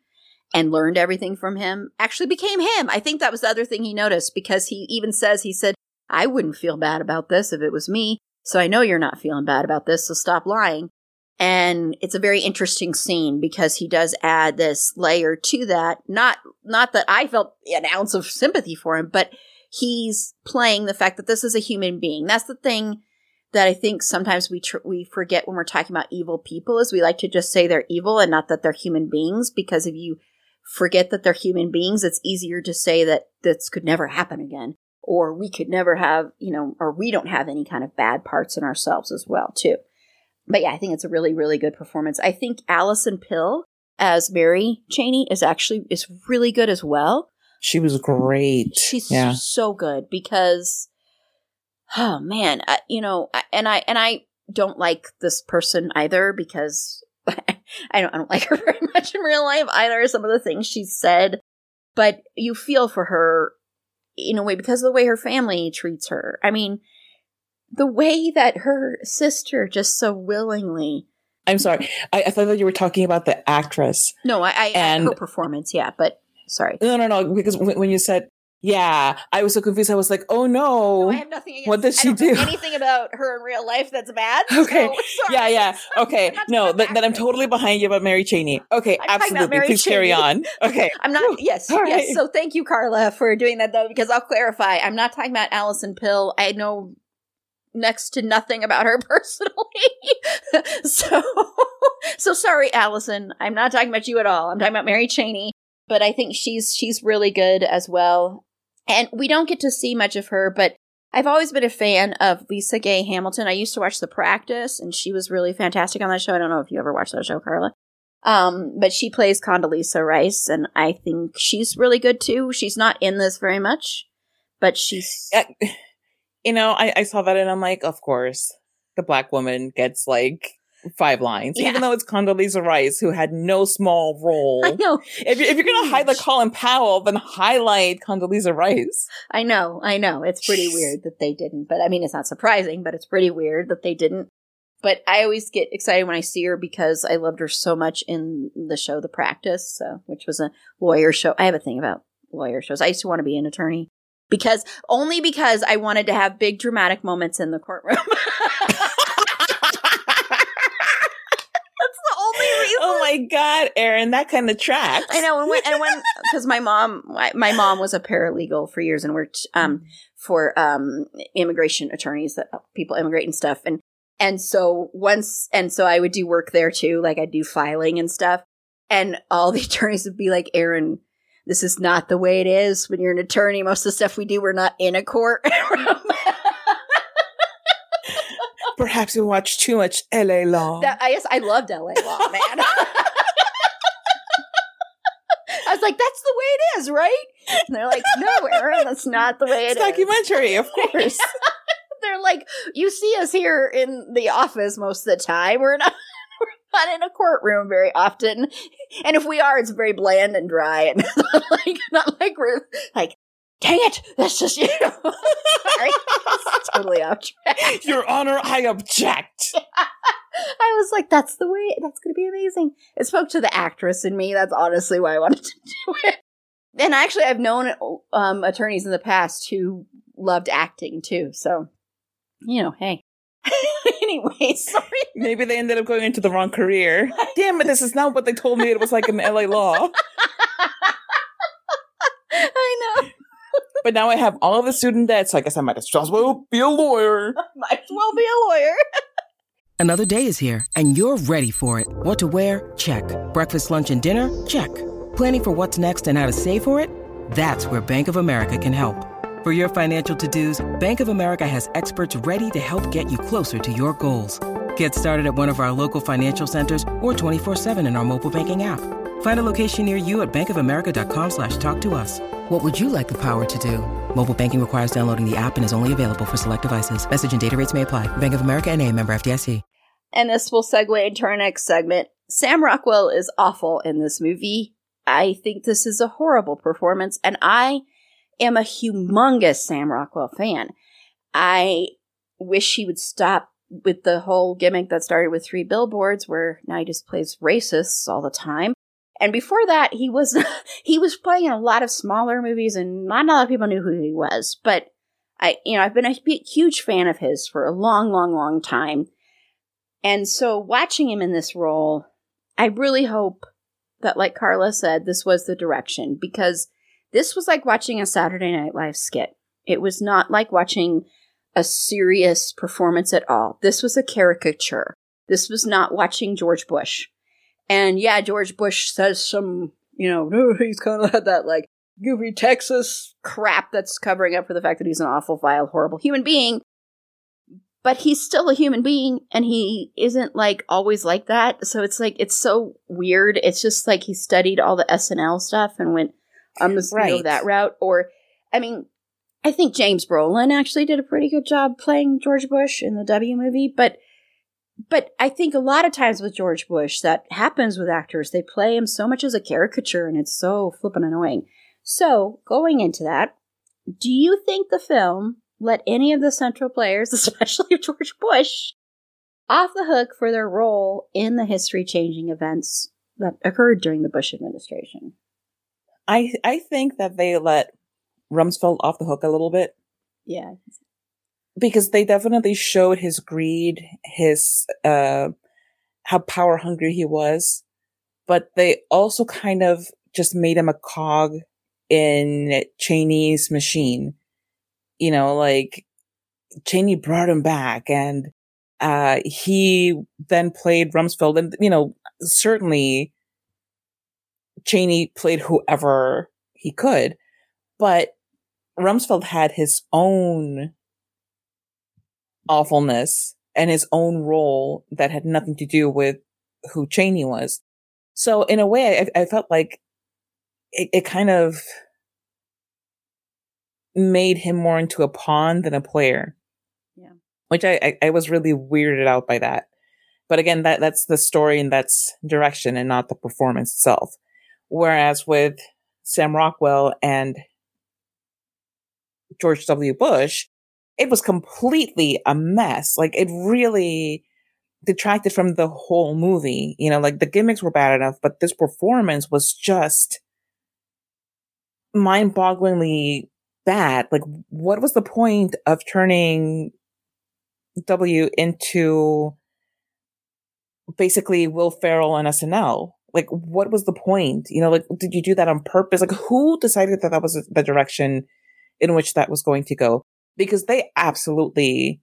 and learned everything from him actually became him. I think that was the other thing he noticed because he even says, he said, I wouldn't feel bad about this if it was me. So I know you're not feeling bad about this. So stop lying. And it's a very interesting scene because he does add this layer to that. Not, not that I felt an ounce of sympathy for him, but he's playing the fact that this is a human being. That's the thing that I think sometimes we tr- we forget when we're talking about evil people is we like to just say they're evil and not that they're human beings because if you forget that they're human beings, it's easier to say that this could never happen again or we could never have, you know, or we don't have any kind of bad parts in ourselves as well, too but yeah, I think it's a really, really good performance. I think Alison Pill as Mary Cheney is actually is really good as well. She was great. She's yeah. so good because, oh man, I, you know, and I and I don't like this person either because [laughs] I don't I don't like her [laughs] very much in real life either. Some of the things she said, but you feel for her in a way because of the way her family treats her. I mean, the way that her sister just so willingly. I'm sorry. I, I thought that you were talking about the actress. No, I, I And- her performance, yeah, but sorry. No, no, no. Because when, when you said, yeah, I was so confused. I was like, oh no. No, I have nothing against What I she do? anything about her in real life that's bad. [laughs] Okay. so- yeah, yeah. [laughs] Okay. No, that, that I'm totally behind you about Mary Cheney. Okay, I'm absolutely. Please carry on. Okay. [laughs] I'm not. Yes, All yes. right. So thank you, Carla, for doing that though, because I'll clarify. I'm not talking about Alison Pill. I know next to nothing about her [laughs] personally. [laughs] so, so sorry, Alison. I'm not talking about you at all. I'm talking about Mary Cheney. But I think she's she's really good as well. And we don't get to see much of her, but I've always been a fan of Lisa Gay Hamilton. I used to watch The Practice, and she was really fantastic on that show. I don't know if you ever watched that show, Carla. Um, but she plays Condoleezza Rice, and I think she's really good too. She's not in this very much, but she's Uh, you know, I, I saw that and I'm like, of course, the black woman gets like five lines, Yeah. even though it's Condoleezza Rice who had no small role. I know, If you're, if you're gonna highlight Huge. Colin Powell, then highlight Condoleezza Rice. I know, I know. It's pretty weird that they didn't, but I mean, it's not surprising, but it's pretty weird that they didn't. But I always get excited when I see her because I loved her so much in the show The Practice, so which was a lawyer show. I have a thing about lawyer shows. I used to want to be an attorney because only because I wanted to have big dramatic moments in the courtroom. [laughs] That's the only reason. oh my god, Erin, that kind of tracks. I know, and when and when because my mom, my, my mom was a paralegal for years and worked um for um immigration attorneys that help people immigrate and stuff, and and so once and so I would do work there too, like I'd do filing and stuff, and all the [laughs] attorneys would be like, "Erin, this is not the way it is when you're an attorney. Most of the stuff we do, we're not in a courtroom." [laughs] Perhaps you watch too much LA Law. That I guess I loved LA Law, [laughs] man. I was like, that's the way it is, right? And they're like, no, Erin, that's not the way it's it is. documentary, of [laughs] course. They're like, you see us here in the office most of the time. We're not not in a courtroom very often. And if we are, it's very bland and dry and not [laughs] like not like we're like, dang it, that's just you. [laughs] Sorry. Totally off track. Your Honor, I object. [laughs] I was like, that's the way, that's going to be amazing. It spoke to the actress in me. That's honestly why I wanted to do it. And actually, I've known um, attorneys in the past who loved acting too. So, you know, hey. [laughs] anyway, sorry. Maybe they ended up going into the wrong career. Damn it, this is not what they told me it was like in LA Law. [laughs] I know. But now I have all of the student debt, so I guess I might as well be a lawyer. [laughs] Might as well be a lawyer. Another day is here, and you're ready for it. What to wear? Check. Breakfast, lunch, and dinner? Check. Planning for what's next and how to save for it? That's where Bank of America can help. For your financial to-dos, Bank of America has experts ready to help get you closer to your goals. Get started at one of our local financial centers or 24-7 in our mobile banking app. Find a location near you at bankofamerica.com slash talk to us. What would you like the power to do? Mobile banking requires downloading the app and is only available for select devices. Message and data rates may apply. Bank of America and a member FDIC. And this will segue into our next segment. Sam Rockwell is awful in this movie. I think this is a horrible performance, and I am a humongous Sam Rockwell fan. I wish he would stop with the whole gimmick that started with three billboards, where now he just plays racists all the time. And before that, he was [laughs] he was playing in a lot of smaller movies, and not a lot of people knew who he was. But I, you know, I've been a huge fan of his for a long, long, long time. And so watching him in this role, I really hope that, like Carla said, this was the direction because this was like watching a Saturday Night Live skit. It was not like watching a serious performance at all. This was a caricature. This was not watching George Bush. And yeah, George Bush says some, you know, [laughs] he's kind of had that like goofy Texas crap that's covering up for the fact that he's an awful, vile, horrible human being but he's still a human being and he isn't like always like that so it's like it's so weird it's just like he studied all the snl stuff and went i'm just gonna go that route or i mean i think james brolin actually did a pretty good job playing george bush in the w movie but but I think a lot of times with George Bush, that happens with actors. They play him so much as a caricature, and it's so flippin' annoying. So, going into that, do you think the film let any of the central players, [laughs] especially George Bush, off the hook for their role in the history changing events that occurred during the Bush administration? I I think that they let Rumsfeld off the hook a little bit. Yeah. Because they definitely showed his greed, his uh how power hungry he was, but they also kind of just made him a cog in Cheney's machine. You know, like Cheney brought him back and uh he then played Rumsfeld and you know, certainly Cheney played whoever he could, but Rumsfeld had his own awfulness and his own role that had nothing to do with who Cheney was. So in a way, I, I felt like it, it, kind of made him more into a pawn than a player. Yeah. Which I, I, I was really weirded out by that. But again, that, that's the story and that's direction and not the performance itself. Whereas with Sam Rockwell and George W. Bush, it was completely a mess. Like it really detracted from the whole movie. You know, like the gimmicks were bad enough, but this performance was just mind bogglingly bad. Like what was the point of turning W into basically Will Ferrell and SNL? Like, what was the point? You know, like, did you do that on purpose? Like, who decided that that was the direction in which that was going to go? Because they absolutely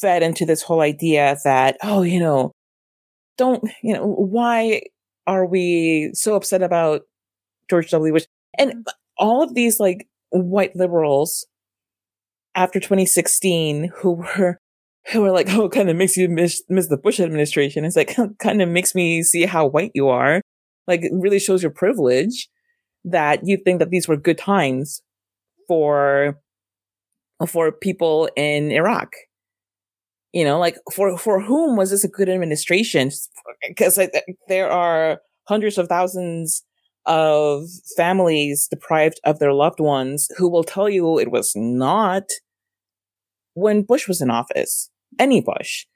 fed into this whole idea that, oh, you know, don't, you know, why are we so upset about George W. Bush? And mm-hmm. all of these like white liberals after 2016 who were [laughs] who are like, oh, kind of makes you miss, miss the Bush administration. It's like, [laughs] kind of makes me see how white you are. Like, it really shows your privilege that you think that these were good times for, for people in Iraq. You know, like, for, for whom was this a good administration? Because there are hundreds of thousands of families deprived of their loved ones who will tell you it was not when Bush was in office any Bush,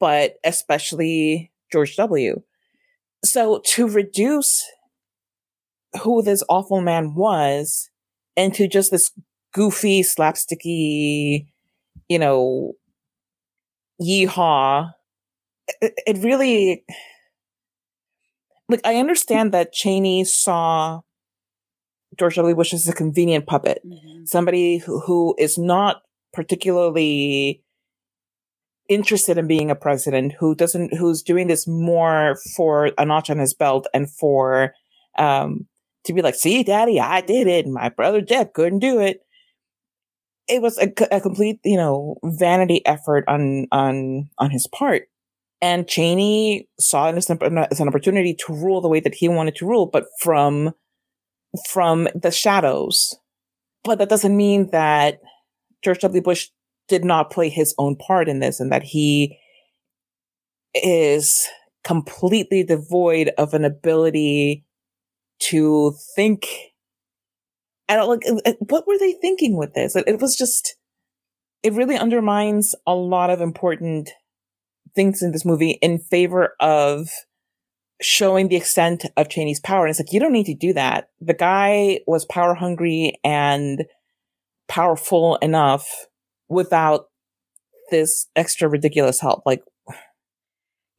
but especially George W. So to reduce who this awful man was into just this goofy, slapsticky, you know, yeehaw, it, it really, like, I understand that Cheney saw George W. Bush as a convenient puppet, mm-hmm. somebody who, who is not particularly interested in being a president who doesn't who's doing this more for a notch on his belt and for um to be like see daddy i did it. My brother jeff couldn't do it. It was a, a complete you know vanity effort on on on his part. And cheney saw an, as an opportunity to rule the way that he wanted to rule but from from the shadows. But that doesn't mean that george w. Bush did not play his own part in this and that he is completely devoid of an ability to think. I don't like, uh, uh, what were they thinking with this? It, it was just, it really undermines a lot of important things in this movie in favor of showing the extent of Cheney's power. And it's like, you don't need to do that. The guy was power hungry and powerful enough without this extra ridiculous help. Like,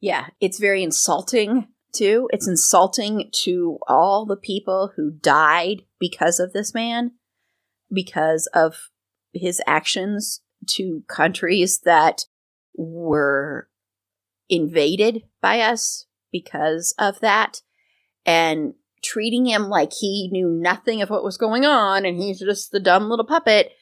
yeah, it's very insulting too. It's insulting to all the people who died because of this man, because of his actions to countries that were invaded by us because of that. And treating him like he knew nothing of what was going on and he's just the dumb little puppet.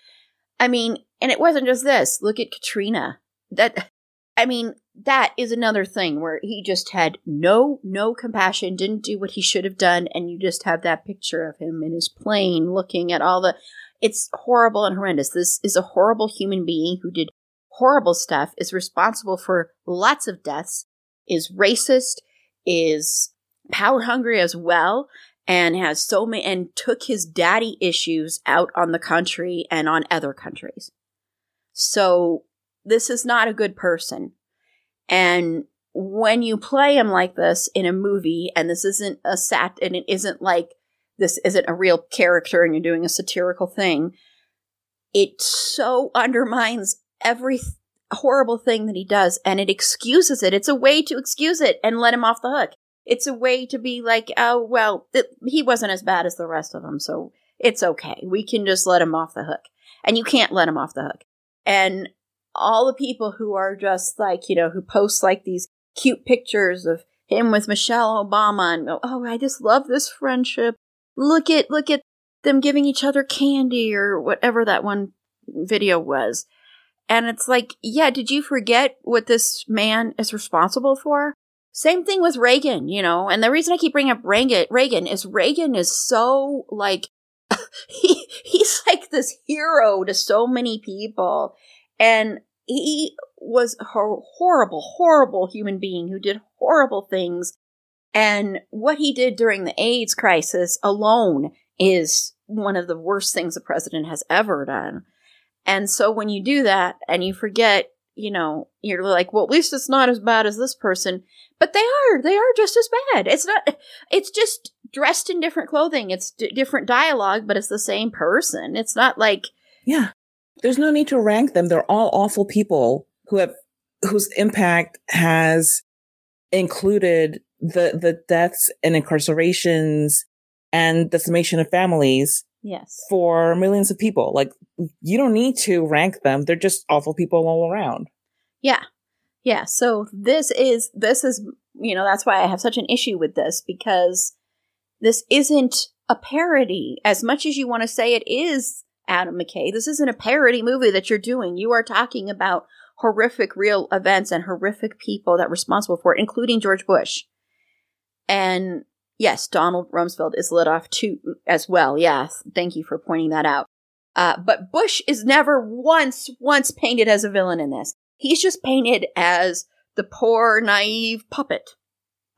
I mean, and it wasn't just this. Look at Katrina. That I mean, that is another thing where he just had no no compassion, didn't do what he should have done, and you just have that picture of him in his plane looking at all the it's horrible and horrendous. This is a horrible human being who did horrible stuff, is responsible for lots of deaths, is racist, is power hungry as well, and has so many, and took his daddy issues out on the country and on other countries. So this is not a good person. And when you play him like this in a movie, and this isn't a sat, and it isn't like this isn't a real character and you're doing a satirical thing, it so undermines every th- horrible thing that he does and it excuses it. It's a way to excuse it and let him off the hook. It's a way to be like, oh, well, th- he wasn't as bad as the rest of them, so it's okay. We can just let him off the hook. And you can't let him off the hook. And all the people who are just like, you know, who post like these cute pictures of him with Michelle Obama and go, oh, I just love this friendship. Look at, look at them giving each other candy or whatever that one video was. And it's like, yeah, did you forget what this man is responsible for? Same thing with Reagan, you know, and the reason I keep bringing up Reagan, Reagan is Reagan is so like, he, he's like this hero to so many people. And he was a horrible, horrible human being who did horrible things. And what he did during the AIDS crisis alone is one of the worst things a president has ever done. And so when you do that and you forget, you know, you're like, well, at least it's not as bad as this person. But they are. They are just as bad. It's not, it's just dressed in different clothing. It's d- different dialogue, but it's the same person. It's not like. Yeah. There's no need to rank them. They're all awful people who have, whose impact has included the, the deaths and incarcerations and decimation of families Yes. For millions of people. Like, you don't need to rank them. They're just awful people all around. Yeah. Yeah. So this is, this is, you know, that's why I have such an issue with this because this isn't a parody. As much as you want to say it is Adam McKay, this isn't a parody movie that you're doing. You are talking about horrific real events and horrific people that are responsible for it, including George Bush. And Yes, Donald Rumsfeld is lit off too as well. Yes, thank you for pointing that out. Uh, but Bush is never once once painted as a villain in this. He's just painted as the poor, naive puppet.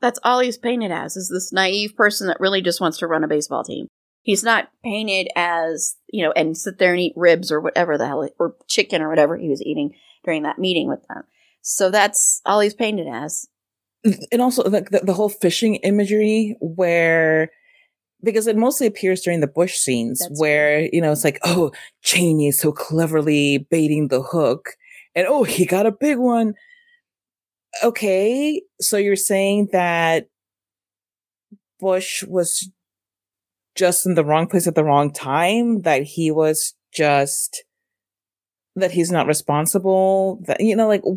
That's all he's painted as is this naive person that really just wants to run a baseball team. He's not painted as, you know, and sit there and eat ribs or whatever the hell, or chicken or whatever he was eating during that meeting with them. So that's all he's painted as and also like the, the, whole fishing imagery where because it mostly appears during the bush scenes That's where you know it's like oh cheney is so cleverly baiting the hook and oh he got a big one okay so you're saying that bush was just in the wrong place at the wrong time that he was just that he's not responsible that you know like [sighs]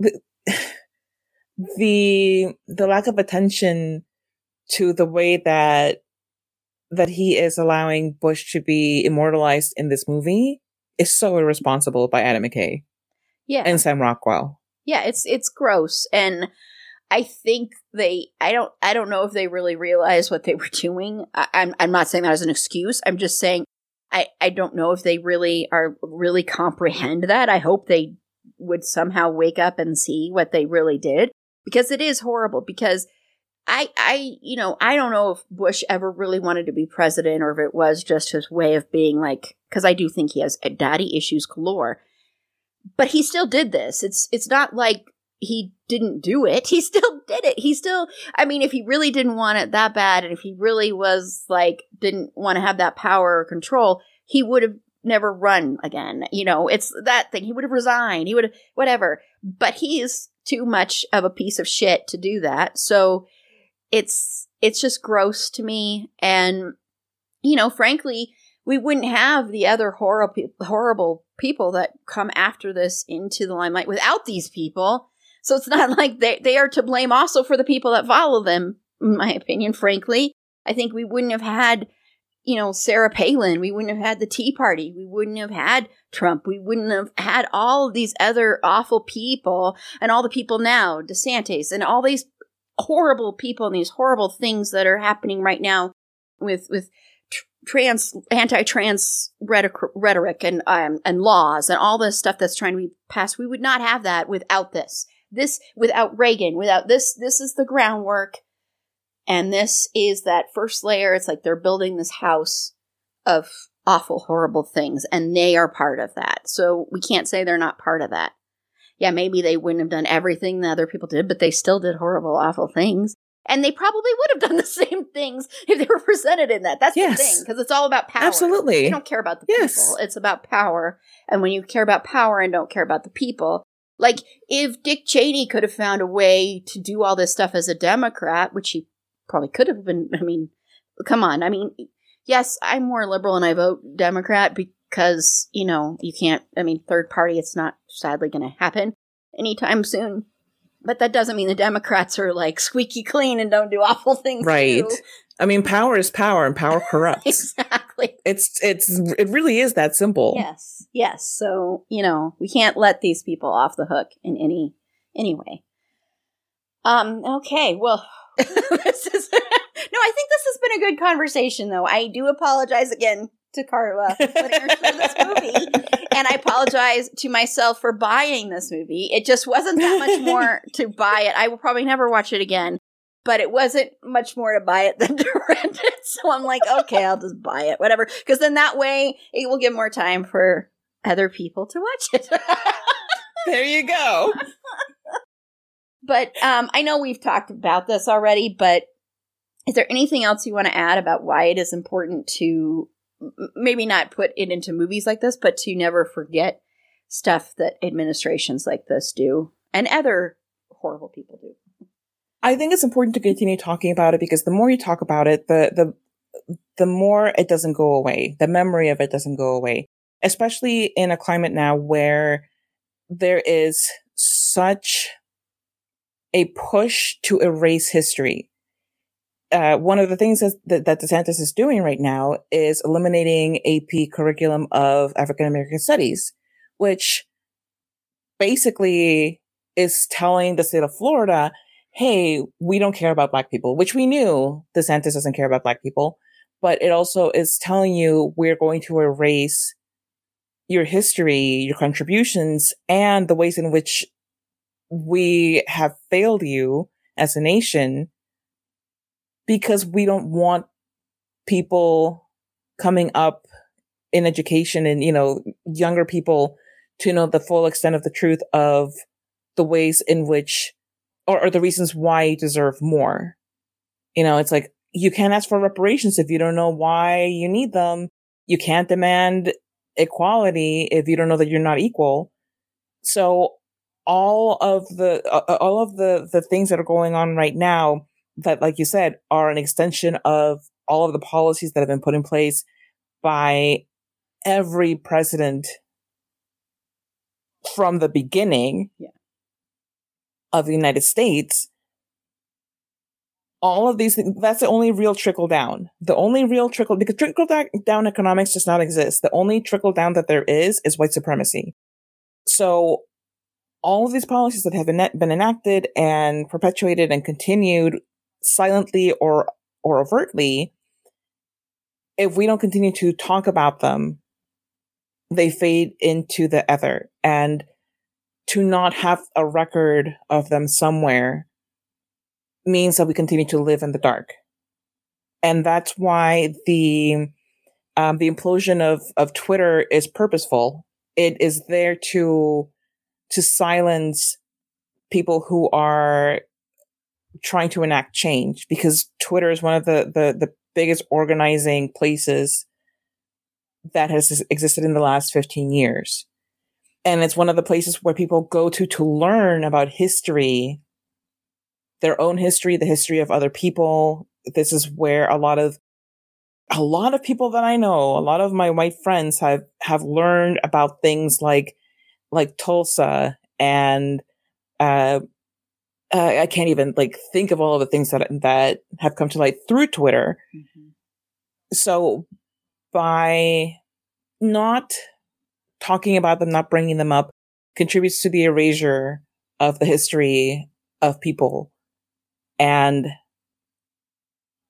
[sighs] the the lack of attention to the way that that he is allowing Bush to be immortalized in this movie is so irresponsible by Adam McKay. Yeah. And Sam Rockwell. Yeah, it's it's gross and I think they I don't I don't know if they really realized what they were doing. I, I'm I'm not saying that as an excuse. I'm just saying I I don't know if they really are really comprehend that. I hope they would somehow wake up and see what they really did because it is horrible because I I you know, I don't know if Bush ever really wanted to be president or if it was just his way of being like cuz I do think he has uh, daddy issues galore. But he still did this. It's it's not like he didn't do it. [laughs] He still did it. He still I mean if he really didn't want it that bad and if he really was like didn't want to have that power or control, he would have never run again. You know, it's that thing. He would have resigned. He would have, whatever. But he's too much of a piece of shit to do that. So it's, it's just gross to me. And, you know, frankly, we wouldn't have the other horrible, horrible people that come after this into the limelight without these people. So it's not [laughs] like they, they are to blame also for the people that follow them, in my opinion, frankly. I think we wouldn't have had you know, Sarah Palin. We wouldn't have had the Tea Party. We wouldn't have had Trump. We wouldn't have had all of these other awful people and all the people now, DeSantis, and all these horrible people and these horrible things that are happening right now with with trans anti-trans rhetoric, rhetoric and um, and laws and all this stuff that's trying to be passed. We would not have that without this. This without Reagan, without this. This is the groundwork, and this is that first layer. It's like they're building this house of awful, horrible things, and they are part of that. So we can't say they're not part of that. Yeah, maybe they wouldn't have done everything that other people did, but they still did horrible, awful things. And they probably would have done the [laughs] same things if they were presented in that. That's Yes. the thing, because it's all about power. Absolutely. They don't care about the Yes. people. It's about power. And when you care about power and don't care about the people, like if Dick Cheney could have found a way to do all this stuff as a Democrat, which he probably could have been, [laughs] I mean, come on. I mean, yes, I'm more liberal and I vote Democrat because, you know, you can't, I mean, third party, it's not sadly going to happen anytime soon. But that doesn't mean the Democrats are like squeaky clean and don't do awful things. Right. too. I mean, power is power and power [laughs] corrupts. Exactly. it's, it's, it really is that simple. Yes. Yes. So, you know, we can't let these people off the hook in any any way. Um, okay, well [laughs] this is [laughs] No, I think this has been a good conversation though. I do apologize again to Carla for putting her this movie. [laughs] And I apologize to myself for buying this movie. It just wasn't that much [laughs] more to buy it. I will probably never watch it again. But it wasn't much more to buy it than [laughs] to rent it. So I'm like, okay, I'll just buy it, whatever. Because then that way it will give more time for other people to watch it. There you go. but um, I know we've talked about this already, but is there anything else you want to add about why it is important to maybe not put it into movies like this, but to never forget stuff that administrations like this do and other horrible people do? I think it's important to continue talking about it because the more you talk about it, the the the more it doesn't go away. The memory of it doesn't go away, especially in a climate now where there is such a push to erase history. Uh, one of the things that, that, DeSantis is doing right now is eliminating AP curriculum of African American studies, which basically is telling the state of Florida, hey, we don't care about black people, which we knew DeSantis doesn't care about black people, but it also is telling you we're going to erase your history, your contributions, and the ways in which we have failed you as a nation because we don't want people coming up in education and, you know, younger people to know the full extent of the truth of the ways in which or, or the reasons why you deserve more. You know, it's like you can't ask for reparations if you don't know why you need them. You can't demand equality if you don't know that you're not equal. So all of the uh, all of the the things that are going on right now that like you said are an extension of all of the policies that have been put in place by every president from the beginning Yeah. of the United States. All of these things, that's the only real trickle down. The only real trickle, because trickle down economics does not exist. The only trickle down that there is is white supremacy. So all of these policies that have been, been enacted and perpetuated and continued silently or, or overtly, if we don't continue to talk about them, they fade into the ether. And to not have a record of them somewhere means that we continue to live in the dark. And that's why the, um, the implosion of, of Twitter is purposeful. It is there to, to silence people who are trying to enact change because Twitter is one of the, the, the biggest organizing places that has existed in the last 15 years. And it's one of the places where people go to to learn about history, their own history, the history of other people. This is where a lot of a lot of people that I know, a lot of my white friends have have learned about things like like Tulsa and uh, uh I can't even like think of all of the things that that have come to light through Twitter. So by not talking about them, not bringing them up, contributes to the erasure of the history of people and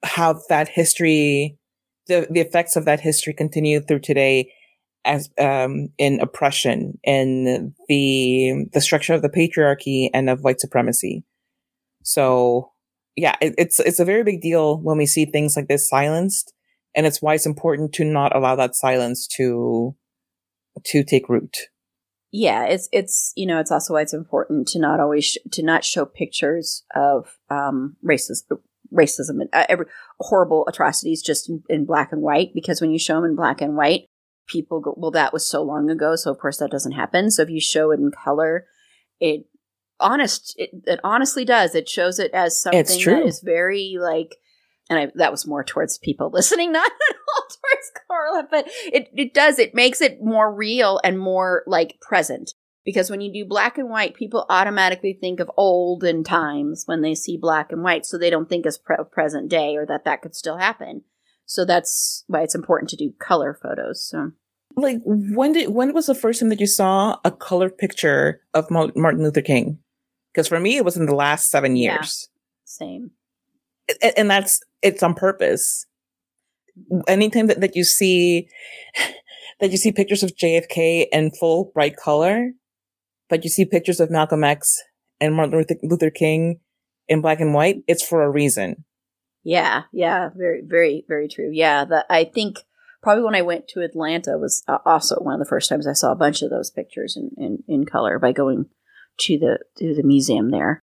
how that history the, the effects of that history continue through today as um, in oppression in the the structure of the patriarchy and of white supremacy. So yeah, it, it's it's a very big deal when we see things like this silenced, and it's why it's important to not allow that silence to to take root. Yeah, it's it's you know it's also why it's important to not always sh- to not show pictures of um, racism racism and uh, every horrible atrocities just in, in black and white because when you show them in black and white people go, well, that was so long ago. So of course that doesn't happen. So if you show it in color, it honest, it, it honestly does. It shows it as something that is very like, and I, that was more towards people [laughs] listening, not at all towards Carla, but it, it does, it makes it more real and more like present. Because when you do black and white, people automatically think of olden times when they see black and white, so they don't think as pre- present day or that that could still happen. So that's why it's important to do color photos. So like when did when was the first time that you saw a color picture of Martin Luther King? Because for me, it was in the last seven years. Yeah, same. And, and that's it's on purpose. Anytime that, that you see [sighs] that you see pictures of JFK in full bright color, but you see pictures of Malcolm X and Martin Luther King in black and white, it's for a reason. Yeah, yeah, very, very, very true. Yeah, that I think probably when I went to Atlanta was uh, also one of the first times I saw a bunch of those pictures in, in, in color by going to the to the museum there.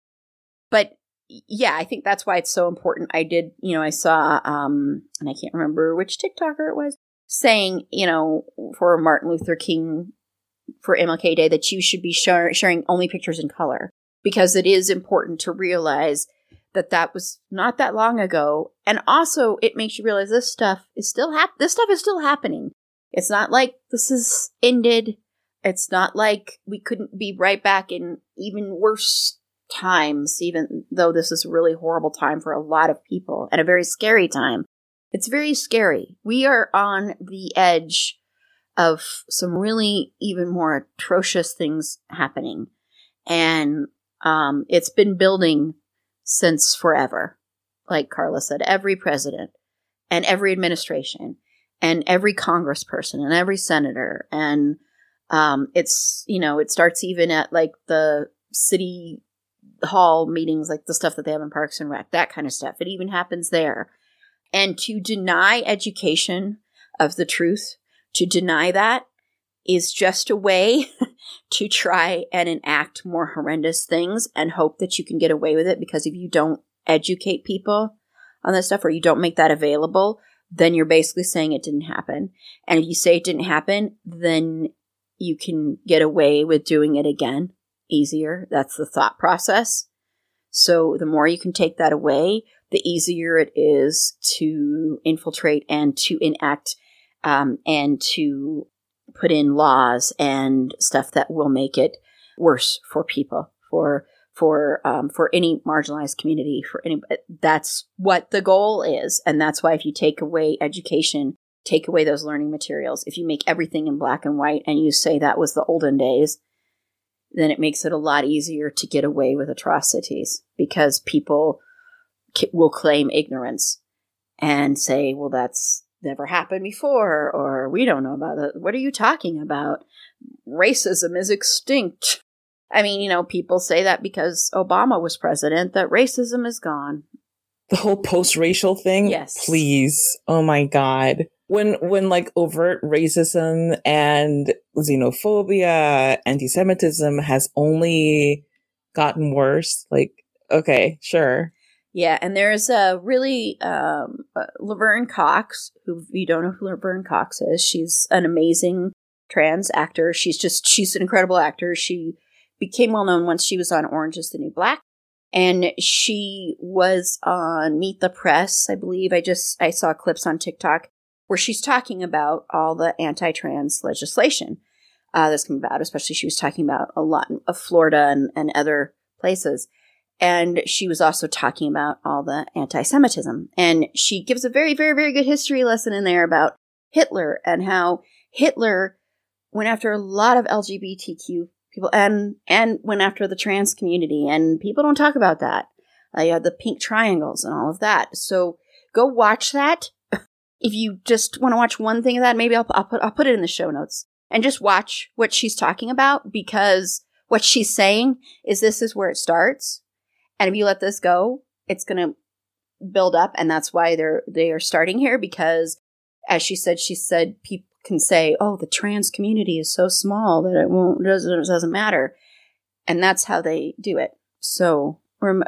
But yeah, I think that's why it's so important. I did, you know, I saw um and I can't remember which TikToker it was saying, you know, for Martin Luther King for MLK Day that you should be sharing only pictures in color because it is important to realize that that was not that long ago. And also it makes you realize this stuff is still hap- this stuff is still happening. It's not like this is ended. It's not like we couldn't be right back in even worse times, even though this is a really horrible time for a lot of people and a very scary time. It's very scary. We are on the edge of some really even more atrocious things happening. And um, it's been building since forever. Like Carla said, every president and every administration and every congressperson and every senator. And um, it's, you know, it starts even at like the city hall meetings, like the stuff that they have in Parks and Rec, that kind of stuff. It even happens there. And to deny education of the truth, to deny that is just a way [laughs] to try and enact more horrendous things and hope that you can get away with it because if you don't educate people on this stuff or you don't make that available, then you're basically saying it didn't happen. And if you say it didn't happen, then you can get away with doing it again easier. That's the thought process. So the more you can take that away, the easier it is to infiltrate and to enact um, and to put in laws and stuff that will make it worse for people, for for um, for any marginalized community, for any. That's what the goal is, and that's why if you take away education, take away those learning materials, if you make everything in black and white, and you say that was the olden days, then it makes it a lot easier to get away with atrocities because people will claim ignorance and say, well, that's never happened before, or we don't know about it. What are you talking about? Racism is extinct. I mean, you know, people say that because Obama was president, that racism is gone. The whole post-racial thing? Yes. Please. Oh my God. When, when like overt racism and xenophobia, anti-Semitism has only gotten worse, like, okay, sure. Yeah, and there's a really um, uh, Laverne Cox, who you don't know who Laverne Cox is. She's an amazing trans actor. She's just she's an incredible actor. She became well known once she was on Orange Is the New Black, and she was on Meet the Press. I believe I just I saw clips on TikTok where she's talking about all the anti-trans legislation uh, that's come about. Especially she was talking about a lot of Florida and, and other places. And she was also talking about all the anti Semitism. And she gives a very, very, very good history lesson in there about Hitler and how Hitler went after a lot of LGBTQ people and, and went after the trans community. And people don't talk about that. Uh, you the pink triangles and all of that. So go watch that. If you just want to watch one thing of that, maybe I'll, I'll put I'll put it in the show notes. And just watch what she's talking about because what she's saying is this is where it starts, and if you let this go, it's gonna build up, and that's why they're they are starting here because, as she said, she said people can say, "Oh, the trans community is so small that it won't doesn't doesn't matter," and that's how they do it. So, rem-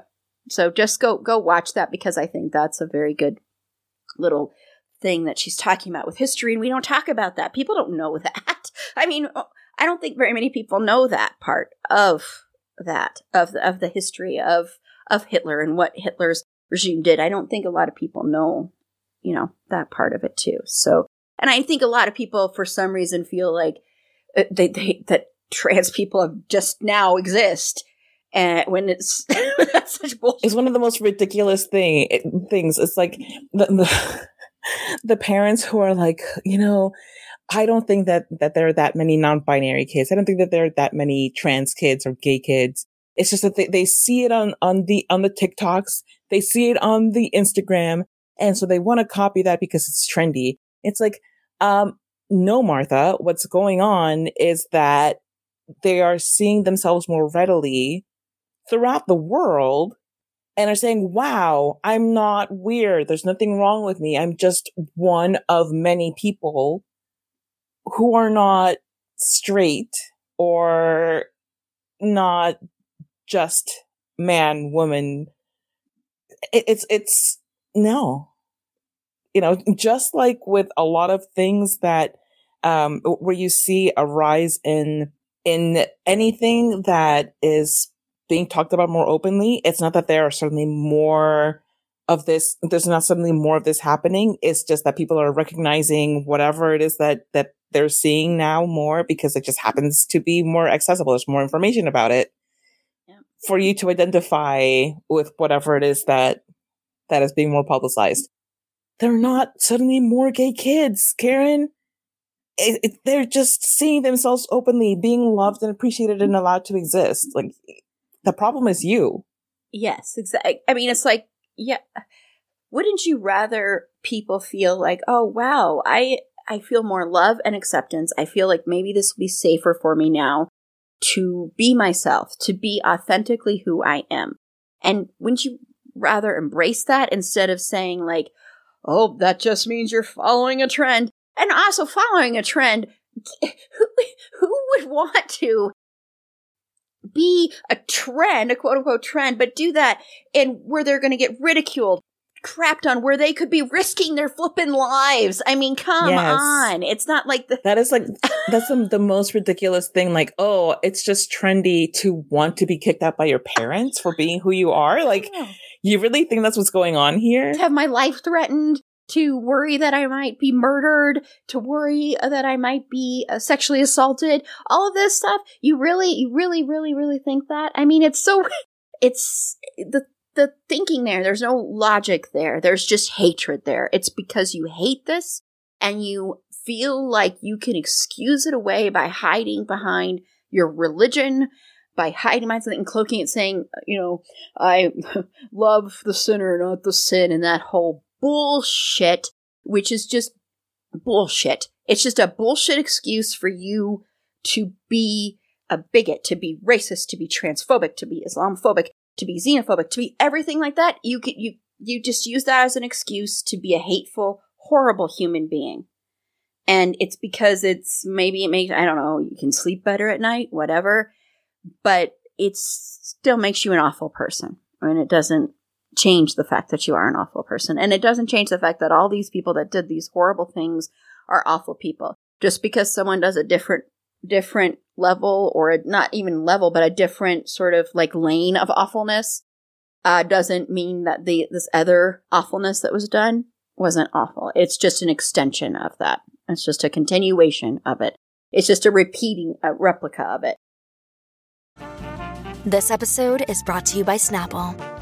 so just go go watch that because I think that's a very good little thing that she's talking about with history, and we don't talk about that. People don't know [laughs] that. I mean, I don't think very many people know that part of that of the, of the history of of Hitler and what Hitler's regime did. I don't think a lot of people know, you know, that part of it too. So, and I think a lot of people, for some reason, feel like uh, they, they that trans people have just now exist and when it's [laughs] such bullshit. It's one of the most ridiculous thing things. It's like the the parents who are like, you know, I don't think that, that there are that many non-binary kids. I don't think that there are that many trans kids or gay kids. It's just that they, they see it on, on the, on the TikToks. They see it on the Instagram. And so they want to copy that because it's trendy. It's like, um, no, Martha, what's going on is that they are seeing themselves more readily throughout the world and are saying, wow, I'm not weird. There's nothing wrong with me. I'm just one of many people who are not straight or not just man, woman. It, it's, it's no, you know, just like with a lot of things that, um, where you see a rise in, in anything that is being talked about more openly. It's not that there are suddenly more of this, there's not suddenly more of this happening. It's just that people are recognizing whatever it is that, that they're seeing now more because it just happens to be more accessible. There's more information about it yeah. for you to identify with whatever it is that, that is being more publicized. They're not suddenly more gay kids, Karen. It, it, they're just seeing themselves openly, being loved and appreciated and allowed to exist. Like the problem is you. Yes, exactly. I mean, it's like, yeah, wouldn't you rather people feel like, oh wow, I I feel more love and acceptance. I feel like maybe this will be safer for me now to be myself, to be authentically who I am. And wouldn't you rather embrace that instead of saying like, oh, that just means you're following a trend? And also following a trend, [laughs] who, who would want to be a trend, a quote unquote trend, but do that and where they're going to get ridiculed, crapped on, where they could be risking their flipping lives. I mean, come yes. on. It's not like the- that is like, that's the, the most ridiculous thing. Like, oh, it's just trendy to want to be kicked out by your parents for being who you are. Like, you really think that's what's going on here? To have my life threatened, to worry that I might be murdered, to worry that I might be uh, sexually assaulted, all of this stuff. You really, you really, really, really think that? I mean, it's so, [laughs] it's the, the thinking there, there's no logic there. There's just hatred there. It's because you hate this and you feel like you can excuse it away by hiding behind your religion, by hiding behind something and cloaking it, saying, you know, I [laughs] love the sinner, not the sin, and that whole bullshit, which is just bullshit. It's just a bullshit excuse for you to be a bigot, to be racist, to be transphobic, to be Islamophobic, to be xenophobic, to be everything like that. You could you you just use that as an excuse to be a hateful, horrible human being. And it's because it's maybe it makes I don't know, you can sleep better at night, whatever, but it still makes you an awful person. I mean, it doesn't change the fact that you are an awful person. And it doesn't change the fact that all these people that did these horrible things are awful people. Just because someone does a different different level or a, not even level but a different sort of like lane of awfulness uh, doesn't mean that the this other awfulness that was done wasn't awful. It's just an extension of that. It's just a continuation of it. It's just a repeating a replica of it. This episode is brought to you by Snapple.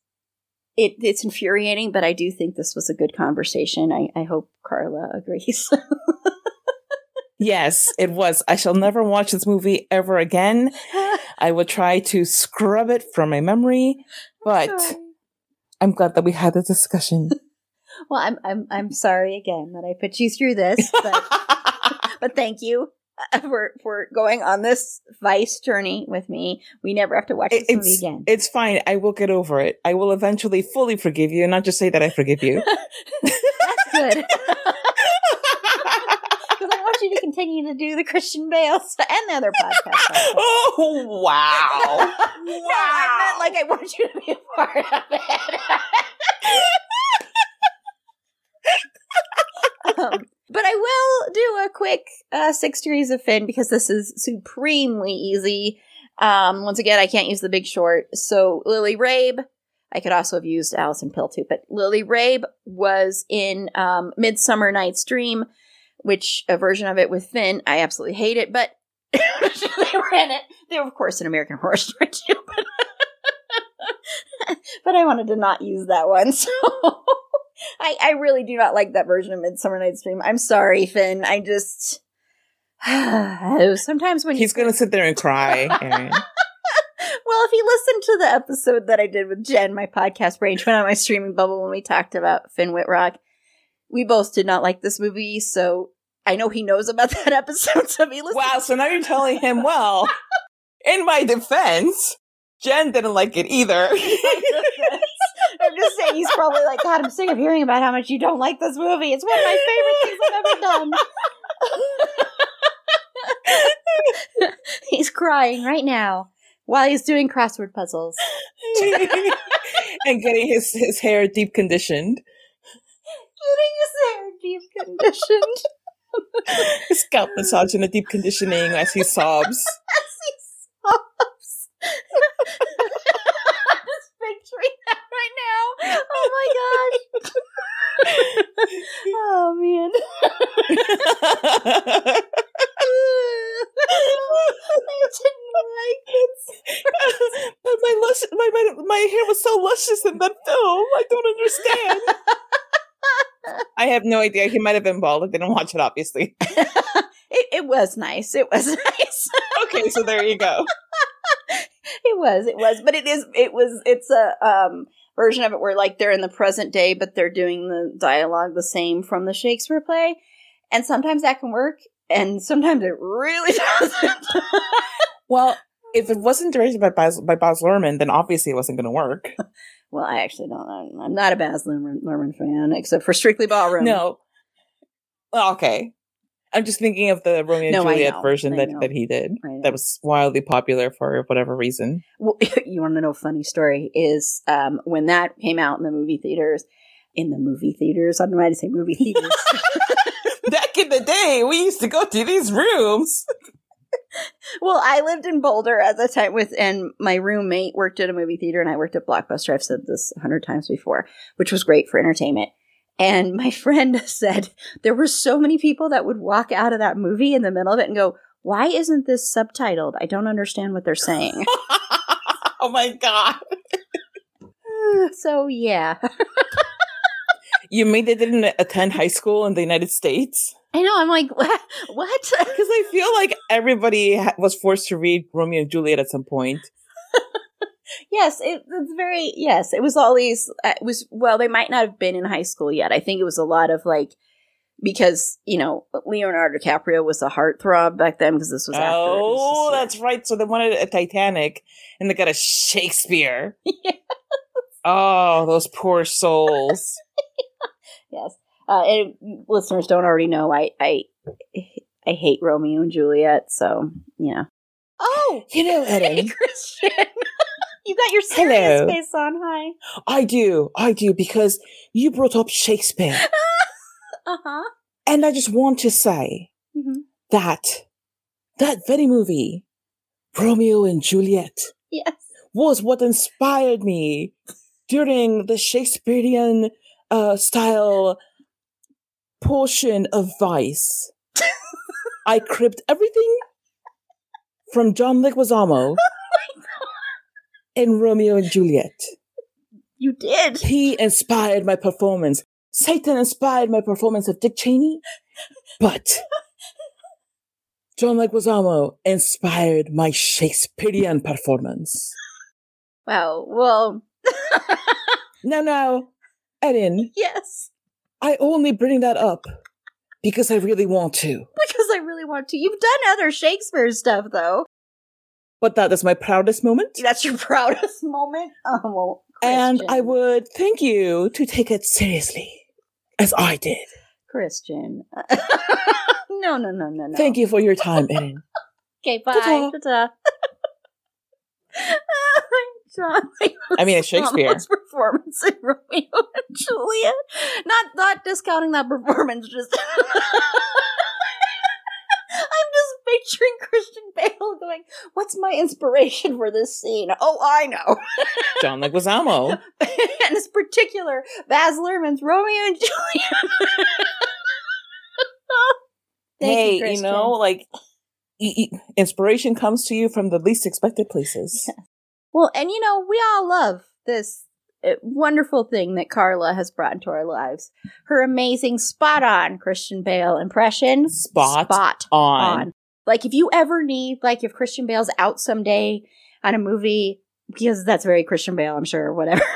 It, it's infuriating, but I do think this was a good conversation. I, I hope Carla agrees. [laughs] Yes, it was. I shall never watch this movie ever again. I will try to scrub it from my memory, but I'm glad that we had this discussion. [laughs] [laughs] well, I'm I'm I'm sorry again that I put you through this, but but thank you [laughs] for for going on this vice journey with me. We never have to watch this movie it's, again. it's fine. I will get over it. I will eventually fully forgive you and not just say that I forgive you. [laughs] That's good. [laughs] Because I want you to continue to do the Christian Bales and the other podcasts. oh, wow. no, I meant like I want you to be a part of it. um, but I will do a quick uh, six degrees of Finn because this is supremely easy. Um, once again, I can't use the Big Short, so Lily Rabe. I could also have used Alison Pill too, but Lily Rabe was in um, Midsummer Night's Dream, which a version of it with Finn. I absolutely hate it, but [laughs] they were in it. They were, of course, an American Horror Story too, but, [laughs] but I wanted to not use that one, [laughs] so I, I really do not like that version of Midsummer Night's Dream. I'm sorry, Finn. I just [sighs] sometimes when He's going to sit there and cry. [laughs] Well, if you listen to the episode that I did with Jen, my podcast range went on my streaming bubble when we talked about Finn Wittrock, we both did not like this movie, so I know he knows about [laughs] that episode. So he listens, wow, so now you're telling him, well, [laughs] in my defense, Jen didn't like it either. Just saying he's probably like, God, I'm sick of hearing about how much you don't like this movie. It's one of my favorite things I've ever done. [laughs] he's crying right now while he's doing crossword puzzles. [laughs] and getting his, his hair deep conditioned. Getting his hair deep conditioned. His scalp massage and a deep conditioning as he sobs. [laughs] As he sobs. I'm just picturing that right now. Oh my gosh. [laughs] oh man. I didn't like it. but my, lush, my, my, my hair was so luscious in that film. I don't understand. I have no idea. He might have been bald. I didn't watch it, obviously. [laughs] it, it was nice. It was [laughs] nice. okay, so there you go. it was. It was. But it is. It was. It's a um version of it where like they're in the present day, but they're doing the dialogue the same from the Shakespeare play, and sometimes that can work, and sometimes it really [laughs] doesn't. Well, if it wasn't directed by Baz, by Baz Luhrmann, then obviously it wasn't going to work. [laughs] well, I actually don't. I'm, I'm not a Baz Luhrmann, Luhrmann fan, except for Strictly Ballroom. No. Okay. I'm just thinking of the Romeo No, and Juliet version I that, know. that he did. That was wildly popular for whatever reason. Well, [laughs] you want to know a funny story is um, when that came out in the movie theaters. In the movie theaters, I don't know why to say movie [laughs] theaters. Back in the day, we used to go to these rooms. [laughs] well, I lived in Boulder at the time with, and my roommate worked at a movie theater, and I worked at Blockbuster. I've said this a hundred times before, which was great for entertainment. And my [laughs] friend said there were so many people that would walk out of that movie in the middle of it and go, "Why isn't this subtitled? I don't understand what they're saying." [laughs] oh my god. [sighs] so yeah, [laughs] You mean they didn't attend high school in the United States? I know. I'm like, what? what? Because I feel like everybody was forced to read Romeo and Juliet at some point. Yes, it, it's very yes. It was all these. uh, It was well, they might not have been in high school yet. I think it was a lot of like because you know Leonardo DiCaprio was a heartthrob back then because this was after. was Oh, just, like- that's right. So they wanted a Titanic and they got a Shakespeare. [laughs] Yes. Oh, those poor souls. [laughs] yes. Uh, and listeners don't already know I I I hate Romeo and Juliet, so yeah. Oh, You know, [laughs] Ellen, Christian, you got your serious Hello. face on. Hi. I do. I do because you brought up Shakespeare. [laughs] Uh huh. And I just want to say hmm that that very movie, Romeo and Juliet, Yes. was what inspired me during the Shakespearean uh, style portion of Vice. [laughs] I cribbed everything from John Leguizamo in Romeo and Juliet. You did. He inspired my performance. Satan inspired my performance of Dick Cheney, but John Leguizamo inspired my Shakespearean performance. Wow. Well, [laughs] No, no, Erin, yes, I only bring that up because I really want to. because I really want to. You've done other Shakespeare stuff, though. But that is my proudest moment. [laughs] That's your proudest moment. [laughs] Oh well, And I would thank you to take it seriously, as I did. Christian. [laughs] no, no, no, no, no. Thank you for your time, Erin. Okay, bye. Ta-ta. Ta-ta. John I mean, it's Shakespeare. Performance in Romeo and Juliet. Not not discounting that performance, just picturing Christian Bale going, "What's my inspiration for this scene?" Oh, I know. [laughs] John Leguizamo. [laughs] and this particular Baz Luhrmann's Romeo and Juliet. [laughs] Hey, you, Christian. know, like y- y- inspiration comes to you from the least expected places. Well, and you know, we all love this uh, wonderful thing that Carla has brought into our lives. Her amazing spot on Christian Bale impression. Spot spot on. Like if you ever need like if Christian Bale's out someday on a movie because that's very Christian Bale, I'm sure, whatever. [laughs]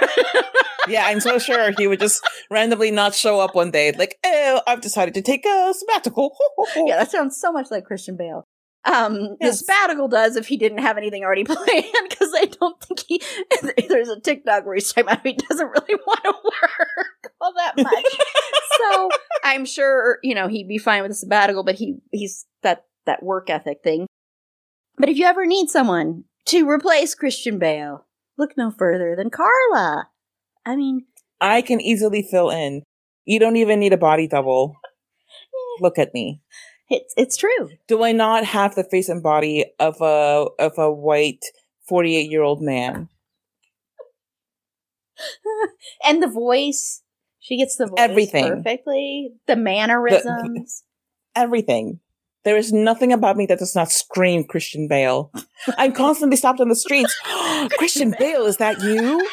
Yeah, I'm so sure he would just randomly not show up one day, like, oh, I've decided to take a sabbatical. [laughs] yeah, that sounds so much like Christian Bale. Um, Yes. the sabbatical does if he didn't have anything already [laughs] planned, because I don't think he. There's a TikTok where he's talking about he doesn't really want to work all that much. so I'm sure you know he'd be fine with a sabbatical, but he he's that that work ethic thing. But if you ever need someone to replace Christian Bale, look no further than Carla. I mean, I can easily fill in. You don't even need a body double. [laughs] Look at me. it's it's true. Do I not have the face and body of a of a white 48 year old man? [laughs] and the voice. She gets the voice Everything. perfectly. The mannerisms. Everything. There is nothing about me that does not scream Christian Bale. I'm constantly stopped on the streets. [gasps] Christian Bale, is that you?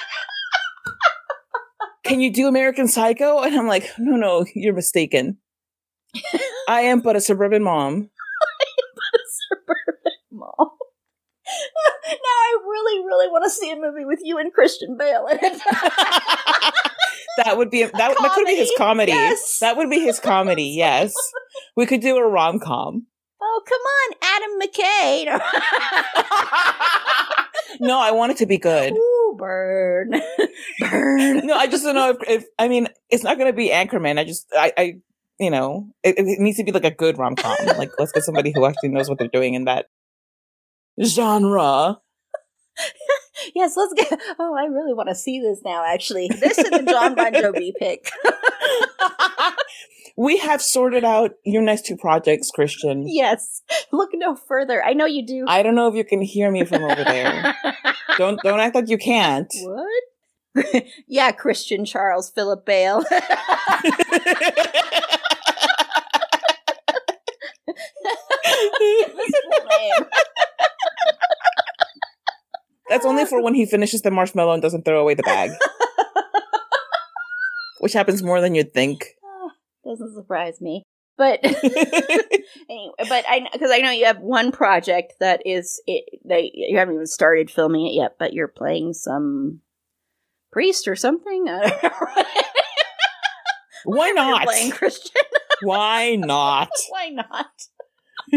Can you do American Psycho? And I'm like, no, no, you're mistaken. I am but a suburban mom. [laughs] Suburban mall. [laughs] now I really, really want to see a movie with you and Christian Bale in it. [laughs] That would be that, that could be his comedy. Yes. That would be his comedy. [laughs] Yes, we could do a rom com. oh, come on, Adam McKay. [laughs] no, I want it to be good. Ooh, burn. [laughs] burn. No, I just don't know if, if I mean it's not going to be Anchorman. I just I, I you know it, it needs to be like a good rom com. Like let's get somebody who actually knows what they're doing in that genre. Yes, let's get. Oh, I really want to see this now, actually. This is the Jon Bon Jovi pick. [laughs] we have sorted out your next two projects, Christian. yes. Look no further. I know you do. I don't know if you can hear me from over there. [laughs] don't don't act like you can't. What? [laughs] yeah, Christian Charles Philip Bale. His full name. That's only for when he finishes the marshmallow and doesn't throw away the bag. [laughs] Which happens more than you'd think. [sighs] Doesn't surprise me. But [laughs] anyway, but I because I know you have one project that is it, they you haven't even started filming it yet, but you're playing some priest or something. [laughs] I don't know. Why You're not? playing Christian? Why not? Why not? [laughs]